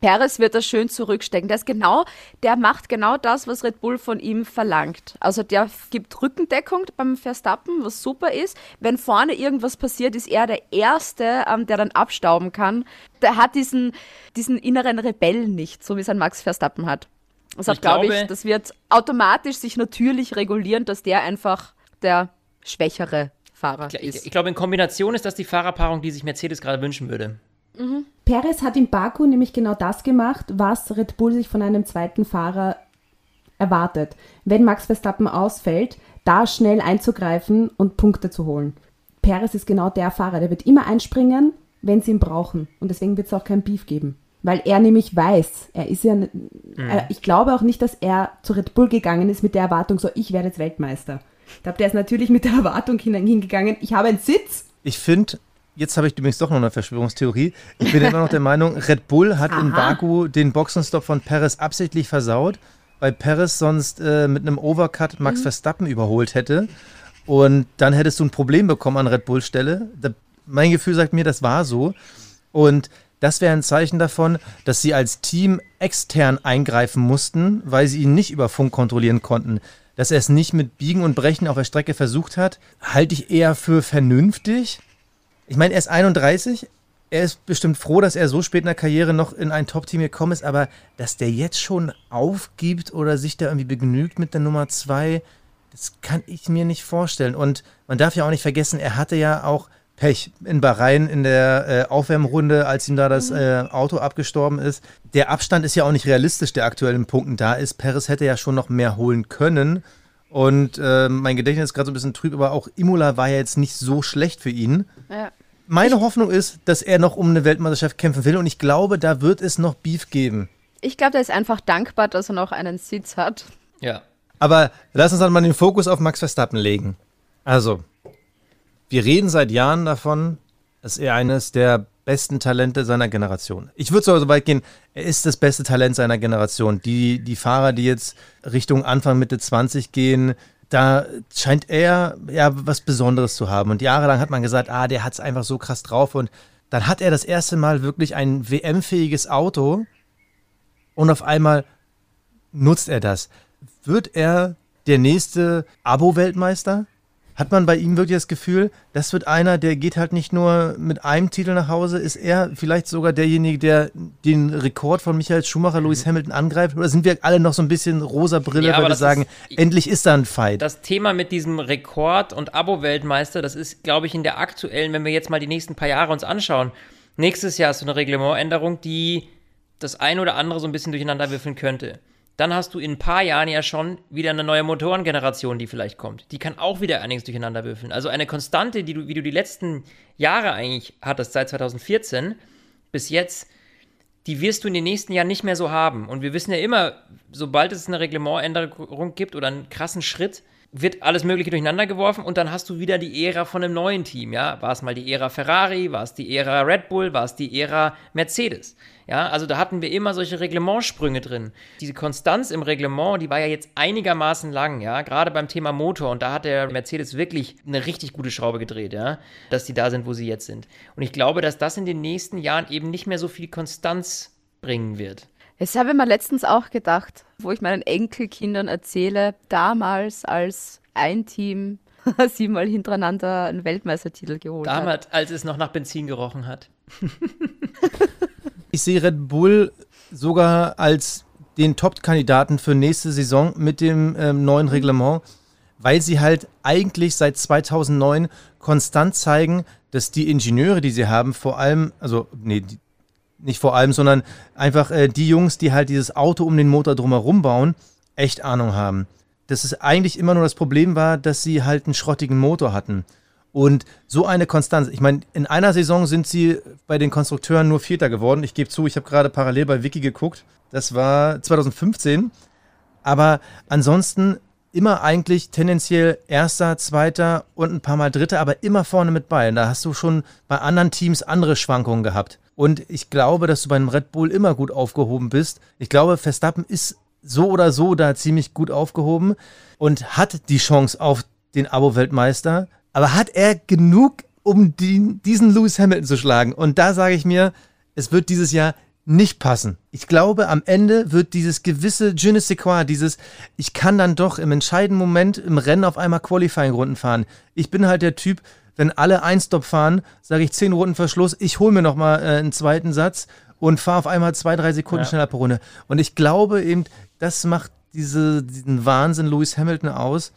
Perez wird das schön zurückstecken. Der ist genau, der macht genau das, was Red Bull von ihm verlangt. Also der gibt Rückendeckung beim Verstappen, was super ist. Wenn vorne irgendwas passiert, ist er der Erste, ähm, der dann abstauben kann. Der hat diesen, diesen inneren Rebellen nicht, so wie es ein Max Verstappen hat. Deshalb Ich glaube glaube- ich, das wird automatisch sich natürlich regulieren, dass der einfach der schwächere Fahrer Ich, ist. ich, ich glaube, in Kombination ist das die Fahrerpaarung, die sich Mercedes gerade wünschen würde. Perez hat in Baku nämlich genau das gemacht, was Red Bull sich von einem zweiten Fahrer erwartet. Wenn Max Verstappen ausfällt, da schnell einzugreifen und Punkte zu holen. Perez ist genau der Fahrer, der wird immer einspringen, wenn sie ihn brauchen. Und deswegen wird es auch kein Beef geben. Weil er nämlich weiß, er ist ja, n- äh, ich glaube auch nicht, dass er zu Red Bull gegangen ist mit der Erwartung, so, ich werde jetzt Weltmeister. Ich glaube, der ist natürlich mit der Erwartung hin- hingegangen, ich habe einen Sitz. Ich finde, jetzt habe ich übrigens doch noch eine Verschwörungstheorie. Ich bin immer noch der Meinung, Red Bull hat in Baku den Boxenstopp von Perez absichtlich versaut, weil Perez sonst äh, mit einem Overcut Max Verstappen überholt hätte. Und dann hättest du ein Problem bekommen an Red Bull Stelle. Da, mein Gefühl sagt mir, das war so. Und das wäre ein Zeichen davon, dass sie als Team extern eingreifen mussten, weil sie ihn nicht über Funk kontrollieren konnten. Dass er es nicht mit Biegen und Brechen auf der Strecke versucht hat, halte ich eher für vernünftig. Ich meine, er ist 31. Er ist bestimmt froh, dass er so spät in der Karriere noch in ein Top-Team gekommen ist, aber dass der jetzt schon aufgibt oder sich da irgendwie begnügt mit der Nummer 2, das kann ich mir nicht vorstellen. Und man darf ja auch nicht vergessen, er hatte ja auch Pech in Bahrain in der äh, Aufwärmrunde, als ihm da das äh, Auto abgestorben ist. Der Abstand ist ja auch nicht realistisch, der aktuell in Punkten da ist. Perez hätte ja schon noch mehr holen können. Und äh, mein Gedächtnis ist gerade so ein bisschen trüb, aber auch Imola war ja jetzt nicht so schlecht für ihn. Ja. Meine Hoffnung ist, dass er noch um eine Weltmeisterschaft kämpfen will und ich glaube, da wird es noch Beef geben. Ich glaube, der ist einfach dankbar, dass er noch einen Sitz hat. Ja. Aber lass uns dann mal den Fokus auf Max Verstappen legen. Also, wir reden seit Jahren davon, dass er eines der besten Talente seiner Generation. Ich würde sogar so weit gehen, er ist das beste Talent seiner Generation. Die, die Fahrer, die jetzt Richtung Anfang, Mitte 20 gehen, da scheint er ja was Besonderes zu haben. Und jahrelang hat man gesagt, ah, der hat es einfach so krass drauf. Und dann hat er das erste Mal wirklich ein WM-fähiges Auto und auf einmal nutzt er das. Wird er der nächste Abo-Weltmeister? Hat man bei ihm wirklich das Gefühl, das wird einer, der geht halt nicht nur mit einem Titel nach Hause, ist er vielleicht sogar derjenige, der den Rekord von Michael Schumacher, Lewis Hamilton angreift? Oder sind wir alle noch so ein bisschen rosa Brille, Ja, weil wir sagen, ist- endlich ist da ein Fight? Das Thema mit diesem Rekord und Abo-Weltmeister, das ist, glaube ich, in der aktuellen, wenn wir jetzt mal die nächsten paar Jahre uns anschauen, nächstes Jahr hast du eine Reglementänderung, die das ein oder andere so ein bisschen durcheinander würfeln könnte. Dann hast du in ein paar Jahren ja schon wieder eine neue Motorengeneration, die vielleicht kommt. Die kann auch wieder einiges durcheinander würfeln. Also eine Konstante, die du, wie du die letzten Jahre eigentlich hattest, seit 2014 bis jetzt, die wirst du in den nächsten Jahren nicht mehr so haben. Und wir wissen ja immer, sobald es eine Reglementänderung gibt oder einen krassen Schritt, wird alles Mögliche durcheinander geworfen und dann hast du wieder die Ära von einem neuen Team, ja? War es mal die Ära Ferrari, war es die Ära Red Bull, war es die Ära Mercedes? Ja, also da hatten wir immer solche Reglementsprünge drin. Diese Konstanz im Reglement, die war ja jetzt einigermaßen lang, ja, gerade beim Thema Motor und da hat der Mercedes wirklich eine richtig gute Schraube gedreht, ja, dass die da sind, wo sie jetzt sind. Und ich glaube, dass das in den nächsten Jahren eben nicht mehr so viel Konstanz bringen wird. Das habe ich mir letztens auch gedacht, wo ich meinen Enkelkindern erzähle, damals als ein Team [LAUGHS] siebenmal hintereinander einen Weltmeistertitel geholt hat. Damals, als es noch nach Benzin gerochen hat. [LAUGHS] Ich sehe Red Bull sogar als den Top-Kandidaten für nächste Saison mit dem ähm, neuen Reglement, weil sie halt eigentlich seit 2009 konstant zeigen, dass die Ingenieure, die sie haben, vor allem, also nee, die, nicht vor allem, sondern einfach äh, die Jungs, die halt dieses Auto um den Motor drumherum bauen, echt Ahnung haben. Dass es eigentlich immer nur das Problem war, dass sie halt einen schrottigen Motor hatten. Und so eine Konstanz. Ich meine, in einer Saison sind sie bei den Konstrukteuren nur Vierter geworden. Ich gebe zu, ich habe gerade parallel bei Wiki geguckt. Das war 2015. Aber ansonsten immer eigentlich tendenziell Erster, Zweiter und ein paar Mal Dritter, aber immer vorne mit bei. Da hast du schon bei anderen Teams andere Schwankungen gehabt. Und ich glaube, dass du beim Red Bull immer gut aufgehoben bist. Ich glaube, Verstappen ist so oder so da ziemlich gut aufgehoben und hat die Chance auf den Abo-Weltmeister. Aber hat er genug, um die, diesen Lewis Hamilton zu schlagen? Und da sage ich mir, es wird dieses Jahr nicht passen. Ich glaube, am Ende wird dieses gewisse je ne sais quoi, dieses, ich kann dann doch im entscheidenden Moment im Rennen auf einmal Qualifying-Runden fahren. Ich bin halt der Typ, wenn alle Einstop fahren, sage ich zehn Runden Verschluss, ich hole mir nochmal äh, einen zweiten Satz und fahre auf einmal zwei, drei Sekunden Ja. schneller pro Runde. Und ich glaube eben, das macht diese, diesen Wahnsinn Lewis Hamilton aus,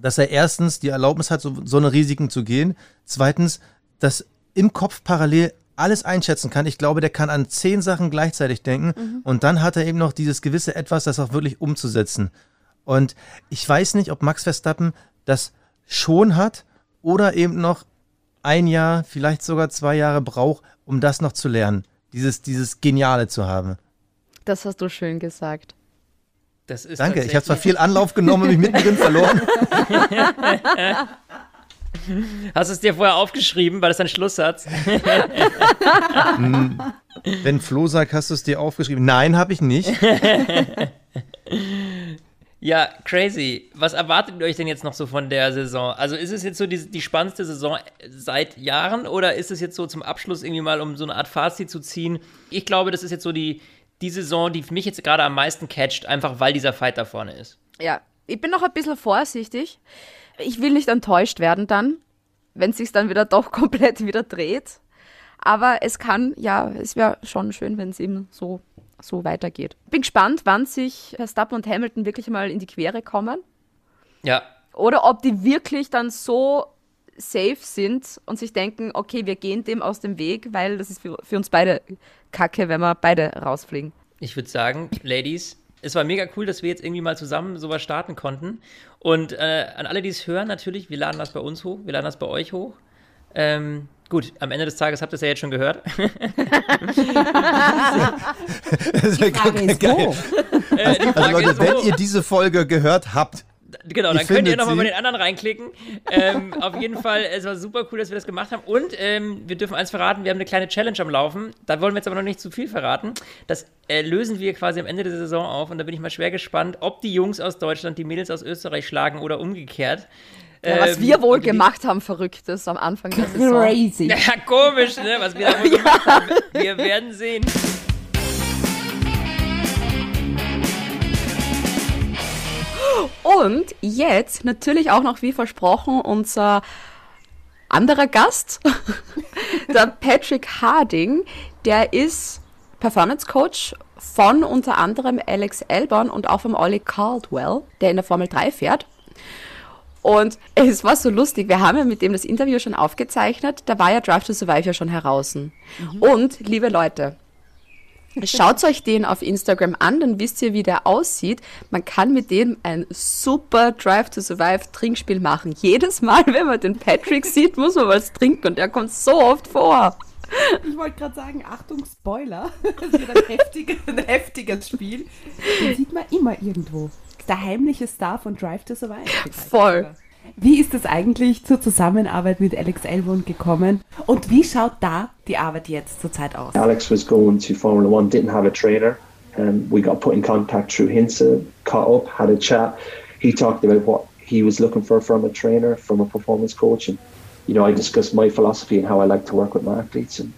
dass er erstens die Erlaubnis hat, so, so eine Risiken zu gehen. Zweitens, dass im Kopf parallel alles einschätzen kann. Ich glaube, der kann an zehn Sachen gleichzeitig denken. Und dann hat er eben noch dieses gewisse Etwas, das auch wirklich umzusetzen. Und ich weiß nicht, ob Max Verstappen das schon hat oder eben noch ein Jahr, vielleicht sogar zwei Jahre braucht, um das noch zu lernen. Dieses, dieses Geniale zu haben. Das hast du schön gesagt. Das ist Danke, ich habe zwar viel Anlauf genommen und mich mittendrin verloren. [LAUGHS] Hast du es dir vorher aufgeschrieben, weil das ein Schlusssatz? [LAUGHS] Wenn Flo sagt, hast du es dir aufgeschrieben? Nein, habe ich nicht. [LAUGHS] Ja, crazy. Was erwartet ihr euch denn jetzt noch so von der Saison? Also ist es jetzt so die, die spannendste Saison seit Jahren oder ist es jetzt so zum Abschluss irgendwie mal, um so eine Art Fazit zu ziehen? Ich glaube, das ist jetzt so die, die Saison, die mich jetzt gerade am meisten catcht, einfach weil dieser Fight da vorne ist. Ja, ich bin noch ein bisschen vorsichtig. Ich will nicht enttäuscht werden dann, wenn es sich dann wieder doch [LAUGHS] komplett wieder dreht. Aber es kann, ja, es wäre schon schön, wenn es eben so, so weitergeht. Bin gespannt, wann sich Verstappen und Hamilton wirklich mal in die Quere kommen. Ja, Oder ob die wirklich dann so safe sind und sich denken, okay, wir gehen dem aus dem Weg, weil das ist für, für uns beide kacke, wenn wir beide rausfliegen. ich würde sagen, Ladies, es war mega cool, dass wir jetzt irgendwie mal zusammen sowas starten konnten. Und äh, an alle, die es hören, natürlich, wir laden das bei uns hoch, wir laden das bei euch hoch. Ähm, gut, am Ende des Tages habt ihr es ja jetzt schon gehört. [LAUGHS] Das ist ja geil. wo? Äh, Also Frage Leute, wenn ihr diese Folge gehört habt, Genau, dann könnt ihr nochmal bei den anderen reinklicken. Ähm, auf jeden Fall, es war super cool, dass wir das gemacht haben. Und ähm, wir dürfen eins verraten, wir haben eine kleine Challenge am Laufen. Da wollen wir jetzt aber noch nicht zu viel verraten. Das äh, lösen wir quasi am Ende der Saison auf. Und da bin ich mal schwer gespannt, ob die Jungs aus Deutschland die Mädels aus Österreich schlagen oder umgekehrt. Ja, was Ähm, wir wohl und die- gemacht haben, Verrücktes am Anfang der Saison. Crazy. [LAUGHS] Ja, komisch, ne? Was wir da wohl [LAUGHS] gemacht haben. Wir werden sehen. Und jetzt natürlich auch noch wie versprochen unser anderer Gast, [LAUGHS] der Patrick Harding, der ist Performance Coach von unter anderem Alex Elborn und auch vom Ollie Caldwell, der in der Formel 3 fährt. Und es war so lustig, wir haben ja mit dem das Interview schon aufgezeichnet, da war ja Drive to Survive ja schon heraus. Und, liebe Leute, Schaut euch den auf Instagram an, dann wisst ihr, wie der aussieht. Man kann mit dem ein super Drive to Survive Trinkspiel machen. Jedes Mal, wenn man den Patrick sieht, muss man was trinken und der kommt so oft vor. Ich wollte gerade sagen, Achtung, Spoiler. [LAUGHS] Das wird ein, heftiger, ein heftiges Spiel. Den sieht man immer irgendwo. Der heimliche Star von Drive to Survive. Voll. Wie ist es eigentlich zur Zusammenarbeit mit Alex Elbon gekommen und wie schaut da die Arbeit jetzt zurzeit aus? Alex was going to Formula One, didn't have a trainer. Um, we got put in contact through Hinsa, caught up, had a chat. He talked about what he was looking for from a trainer, from a performance coach, and you know, I discussed my philosophy and how I like to work with my athletes, and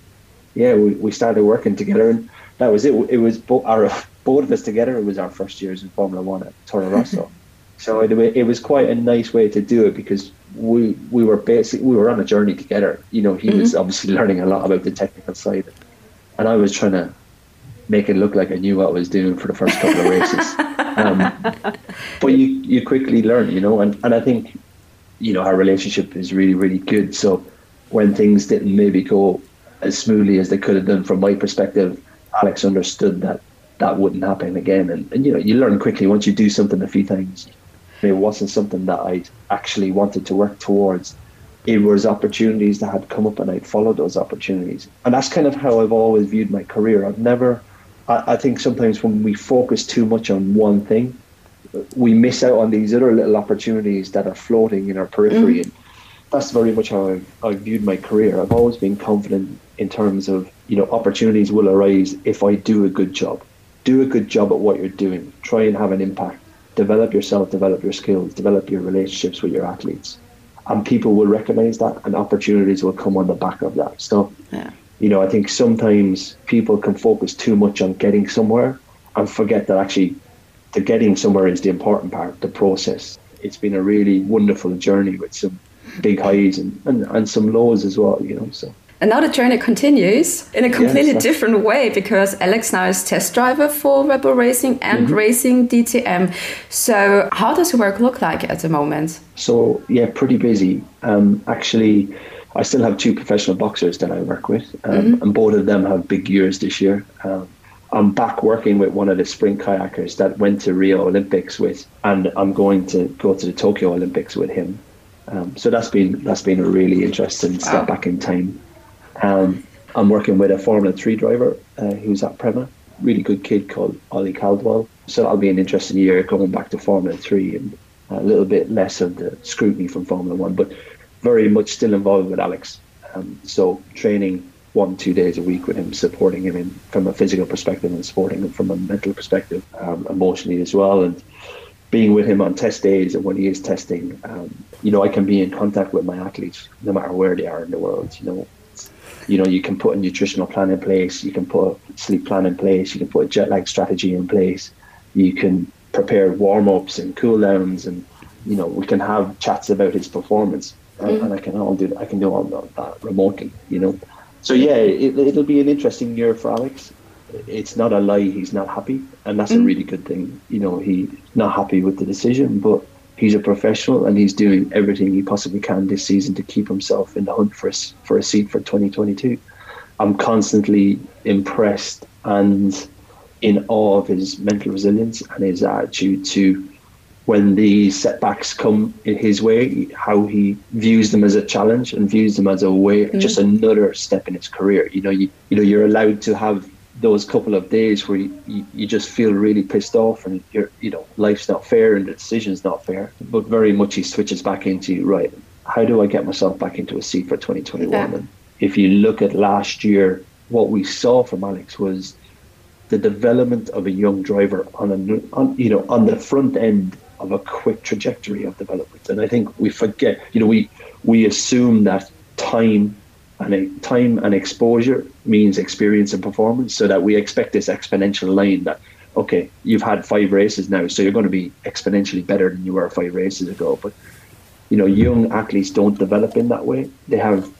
yeah, we, we started working together, and that was it. It was both our both of us together. It was our first years in Formula One at Toro [LAUGHS] Rosso. So it, it was quite a nice way to do it because we we were basically we were on a journey together. You know, he was obviously [LAUGHS] learning a lot about the technical side, and I was trying to make it look like I knew what I was doing for the first couple of races. Um, [LAUGHS] but you you quickly learn, you know, and, and I think you know our relationship is really really good. So when things didn't maybe go as smoothly as they could have done from my perspective, Alex understood that that wouldn't happen again, and, and you know you learn quickly once you do something a few times it wasn't something that I'd actually wanted to work towards. It was opportunities that had come up and I'd followed those opportunities. And that's kind of how I've always viewed my career. I've never, I, I think sometimes when we focus too much on one thing, we miss out on these other little opportunities that are floating in our periphery. Mm-hmm. And that's very much how I've, I've viewed my career. I've always been confident in terms of, you know, opportunities will arise if I do a good job. Do a good job at what you're doing. Try and have an impact develop yourself, develop your skills, develop your relationships with your athletes. And people will recognize that and opportunities will come on the back of that. So, Yeah. you know, I think sometimes people can focus too much on getting somewhere and forget that actually the getting somewhere is the important part, the process. It's been a really wonderful journey with some big highs and, and, and some lows as well, you know. So And now the journey continues in a completely Yes. different way because Alex now is test driver for Rebel Racing and Mm-hmm. Racing DTM. So, how does your work look like at the moment? So yeah, pretty busy. Um, actually, I still have two professional boxers that I work with, um, and both of them have big years this year. Um, I'm back working with one of the sprint kayakers that went to Rio Olympics with, and I'm going to go to the Tokyo Olympics with him. Um, so that's been that's been a really interesting step back in time. Um, I'm working with a Formula Three driver uh, who's at Prema, really good kid called Ollie Caldwell. So that'll be an interesting year going back to Formula Three and a little bit less of the scrutiny from Formula One, but very much still involved with Alex. Um, so training one two days a week with him, supporting him in, from a physical perspective and supporting him from a mental perspective, um, emotionally as well, and being with him on test days and when he is testing. Um, you know, I can be in contact with my athletes no matter where they are in the world. You know, you know, you can put a nutritional plan in place, you can put a sleep plan in place, you can put a jet lag strategy in place, you can prepare warm ups and cool downs, and you know, we can have chats about his performance, and, mm-hmm. and I can all do that. I can do all that, remotely. You know, so yeah, it, it'll be an interesting year for Alex. It's not a lie; he's not happy, and that's a mm-hmm. really good thing. You know, he's not happy with the decision, but he's a professional and he's doing everything he possibly can this season to keep himself in the hunt for a, for a seat for 2022. I'm constantly impressed and in awe of his mental resilience and his attitude to when the setbacks come in his way, how he views them as a challenge and views them as a way, mm-hmm. just another step in his career. You know, you, you know, you're allowed to have those couple of days where you, you, you just feel really pissed off and you're, you know, life's not fair and the decision's not fair. But very much he switches back into, right, how do I get myself back into a seat for 2021? Yeah. And if you look at last year, what we saw from Alex was the development of a young driver on a on, you know on the front end of a quick trajectory of development and i think we forget you know we we assume that time and time and exposure means experience and performance so that we expect this exponential line that okay, you've had five races now, so you're going to be exponentially better than you were five races ago. But you know, young athletes don't develop in that way. They have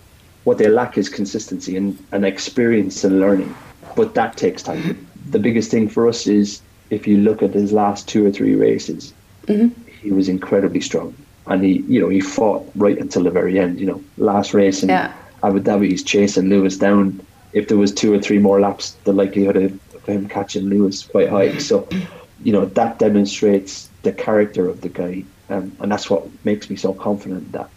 what they lack is consistency and, and experience and learning, but that takes time. The biggest thing for us is if you look at his last two or three races, mm-hmm. he was incredibly strong, and he, you know, he fought right until the very end. You know, last race and Yeah. Abu Dhabi, he's chasing Lewis down. If there was two or three more laps, the likelihood of him catching Lewis quite high. So, you know, that demonstrates the character of the guy, um, and that's what makes me so confident that,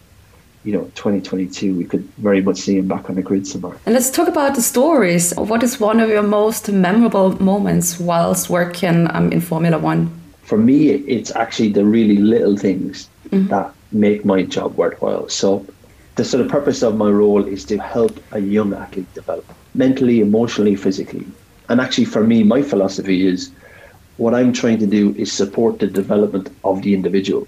you know, 2022 we could very much see him back on the grid somewhere. And let's talk about the stories. What is one of your most memorable moments whilst working um, in Formula One? for me, it's actually the really little things that make my job worthwhile. So, the sort of purpose of my role is to help a young athlete develop mentally, emotionally, physically. And actually, for me, my philosophy is what I'm trying to do is support the development of the individual.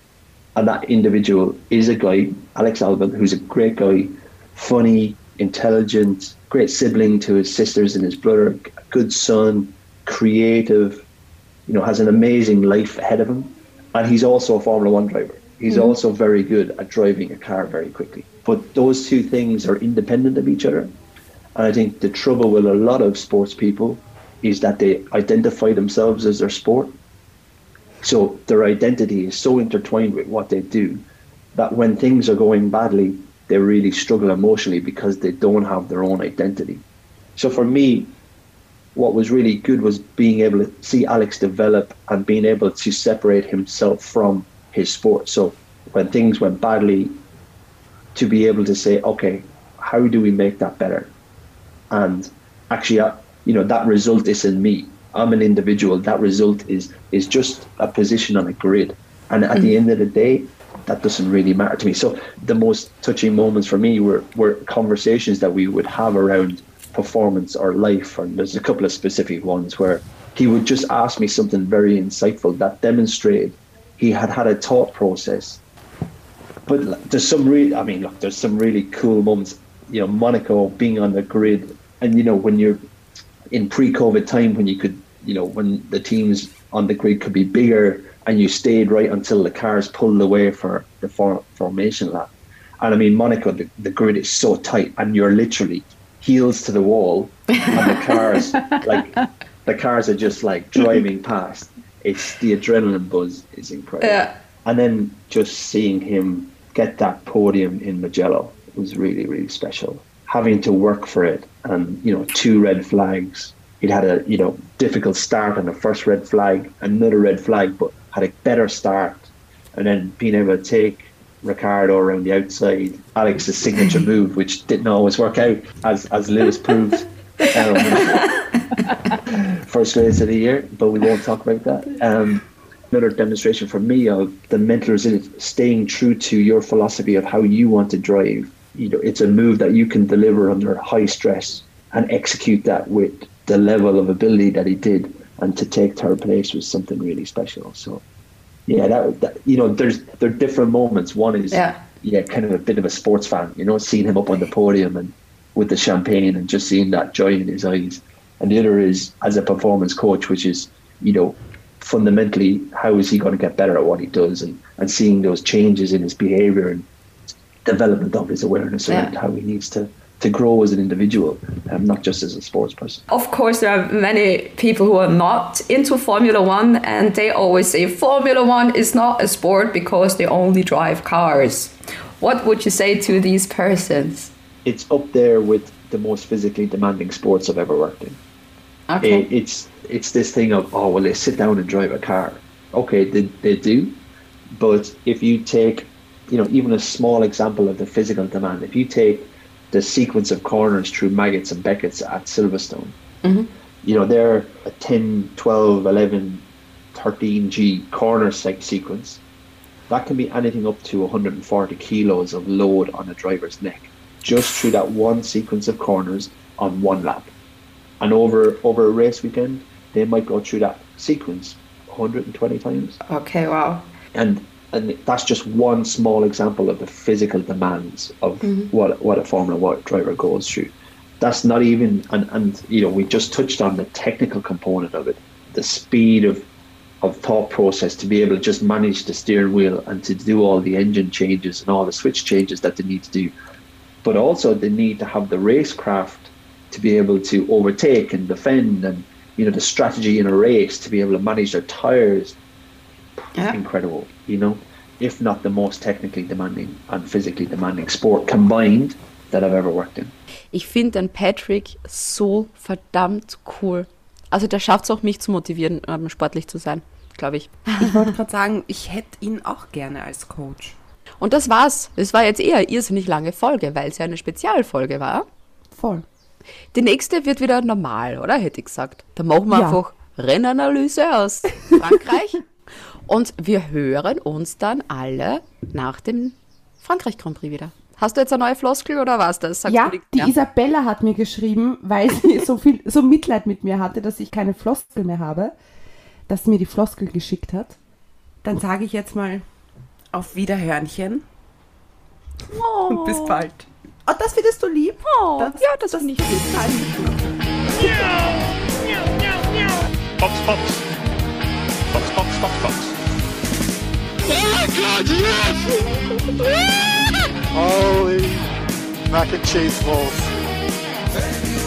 And that individual is a guy, Alex Albon, who's a great guy, funny, intelligent, great sibling to his sisters and his brother, a good son, creative, you know, has an amazing life ahead of him. And he's also a Formula One driver. He's mm-hmm. also very good at driving a car very quickly. But those two things are independent of each other. And I think the trouble with a lot of sports people is that they identify themselves as their sport. So their identity is so intertwined with what they do that when things are going badly, they really struggle emotionally because they don't have their own identity. So for me, what was really good was being able to see Alex develop and being able to separate himself from his sport. So when things went badly, to be able to say, okay, how do we make that better? And actually, uh, you know, that result is in me. I'm an individual. That result is is just a position on a grid. And at the end of the day, that doesn't really matter to me. So the most touching moments for me were were conversations that we would have around performance or life. And there's a couple of specific ones where he would just ask me something very insightful that demonstrated he had had a thought process. But there's some really, I mean, look, there's some really cool moments. You know, Monaco being on the grid, and you know when you're in pre-COVID time when you could, you know, when the teams on the grid could be bigger and you stayed right until the cars pulled away for the for, formation lap. And I mean, Monaco, the, the grid is so tight and you're literally heels to the wall and the cars, [LAUGHS] like, the cars are just like driving past. It's the adrenaline buzz is incredible. Yeah. And then just seeing him get that podium in Magello was really, really special. Having to work for it and, you know, two red flags. He'd had a, you know, difficult start on the first red flag, another red flag, but had a better start. And then being able to take Ricardo around the outside, Alex's signature [LAUGHS] move, which didn't always work out, as, as Lewis proved. [LAUGHS] Um, first race of the year, but we won't talk about that. Um, another demonstration for me of the mental resilience, staying true to your philosophy of how you want to drive. You know, it's a move that you can deliver under high stress and execute that with the level of ability that he did, and to take third place was something really special. So, yeah, that, that you know, there's there are different moments. One is Yeah. yeah, kind of a bit of a sports fan, you know, seeing him up on the podium and with the champagne and just seeing that joy in his eyes. And the other is as a performance coach, which is, you know, fundamentally how is he going to get better at what he does and, and seeing those changes in his behavior and development of his awareness around how he needs to, to grow as an individual, um, not just as a sports person. Of course, there are many people who are not into Formula One, and they always say Formula One is not a sport because they only drive cars. What would you say to these persons? It's up there with the most physically demanding sports I've ever worked in. Okay. it, it's it's this thing of oh well they sit down and drive a car. Okay they, they do. But if you take you know even a small example of the physical demand if you take the sequence of corners through maggots and beckets at silverstone mm-hmm. you know they're a 10 12 11 13 g corner se- sequence. That can be anything up to 140 kilos of load on a driver's neck just through that one sequence of corners on one lap and over over a race weekend, they might go through that sequence 120 times. okay, wow. And and that's just one small example of the physical demands of mm-hmm. what what a Formula One driver goes through. That's not even and, and you know we just touched on the technical component of it, the speed of of thought process to be able to just manage the steering wheel and to do all the engine changes and all the switch changes that they need to do. But also they need to have the racecraft to be able to overtake and defend and you know the strategy in a race to be able to manage their tires. Yeah. Incredible, you know, if not the most technically demanding and physically demanding sport combined that I've ever worked in. Ich finde den Patrick so verdammt cool. Also der schafft es auch, mich zu motivieren, ähm, sportlich zu sein, glaube ich. Ich wollte gerade sagen, ich hätte ihn auch gerne als Coach. Und das war's. Es war jetzt eher eine irrsinnig lange Folge, weil es ja eine Spezialfolge war. Voll. Die nächste wird wieder normal, oder? Hätte ich gesagt. Da machen wir Ja. einfach Rennanalyse aus [LAUGHS] Frankreich. Und wir hören uns dann alle nach dem Frankreich Grand Prix wieder. Hast du jetzt eine neue Floskel oder was das? Sagst ja, die mehr? Isabella hat mir geschrieben, weil sie so viel, so Mitleid mit mir hatte, dass ich keine Floskel mehr habe, dass sie mir die Floskel geschickt hat. Dann sage ich jetzt mal auf Wiederhörnchen und bis bald. Oh, das findest du lieb? Oh, ja, das finde ich lieb. Fox, Fox. Fox, Fox, Fox, Fox. Holy mac and cheese balls.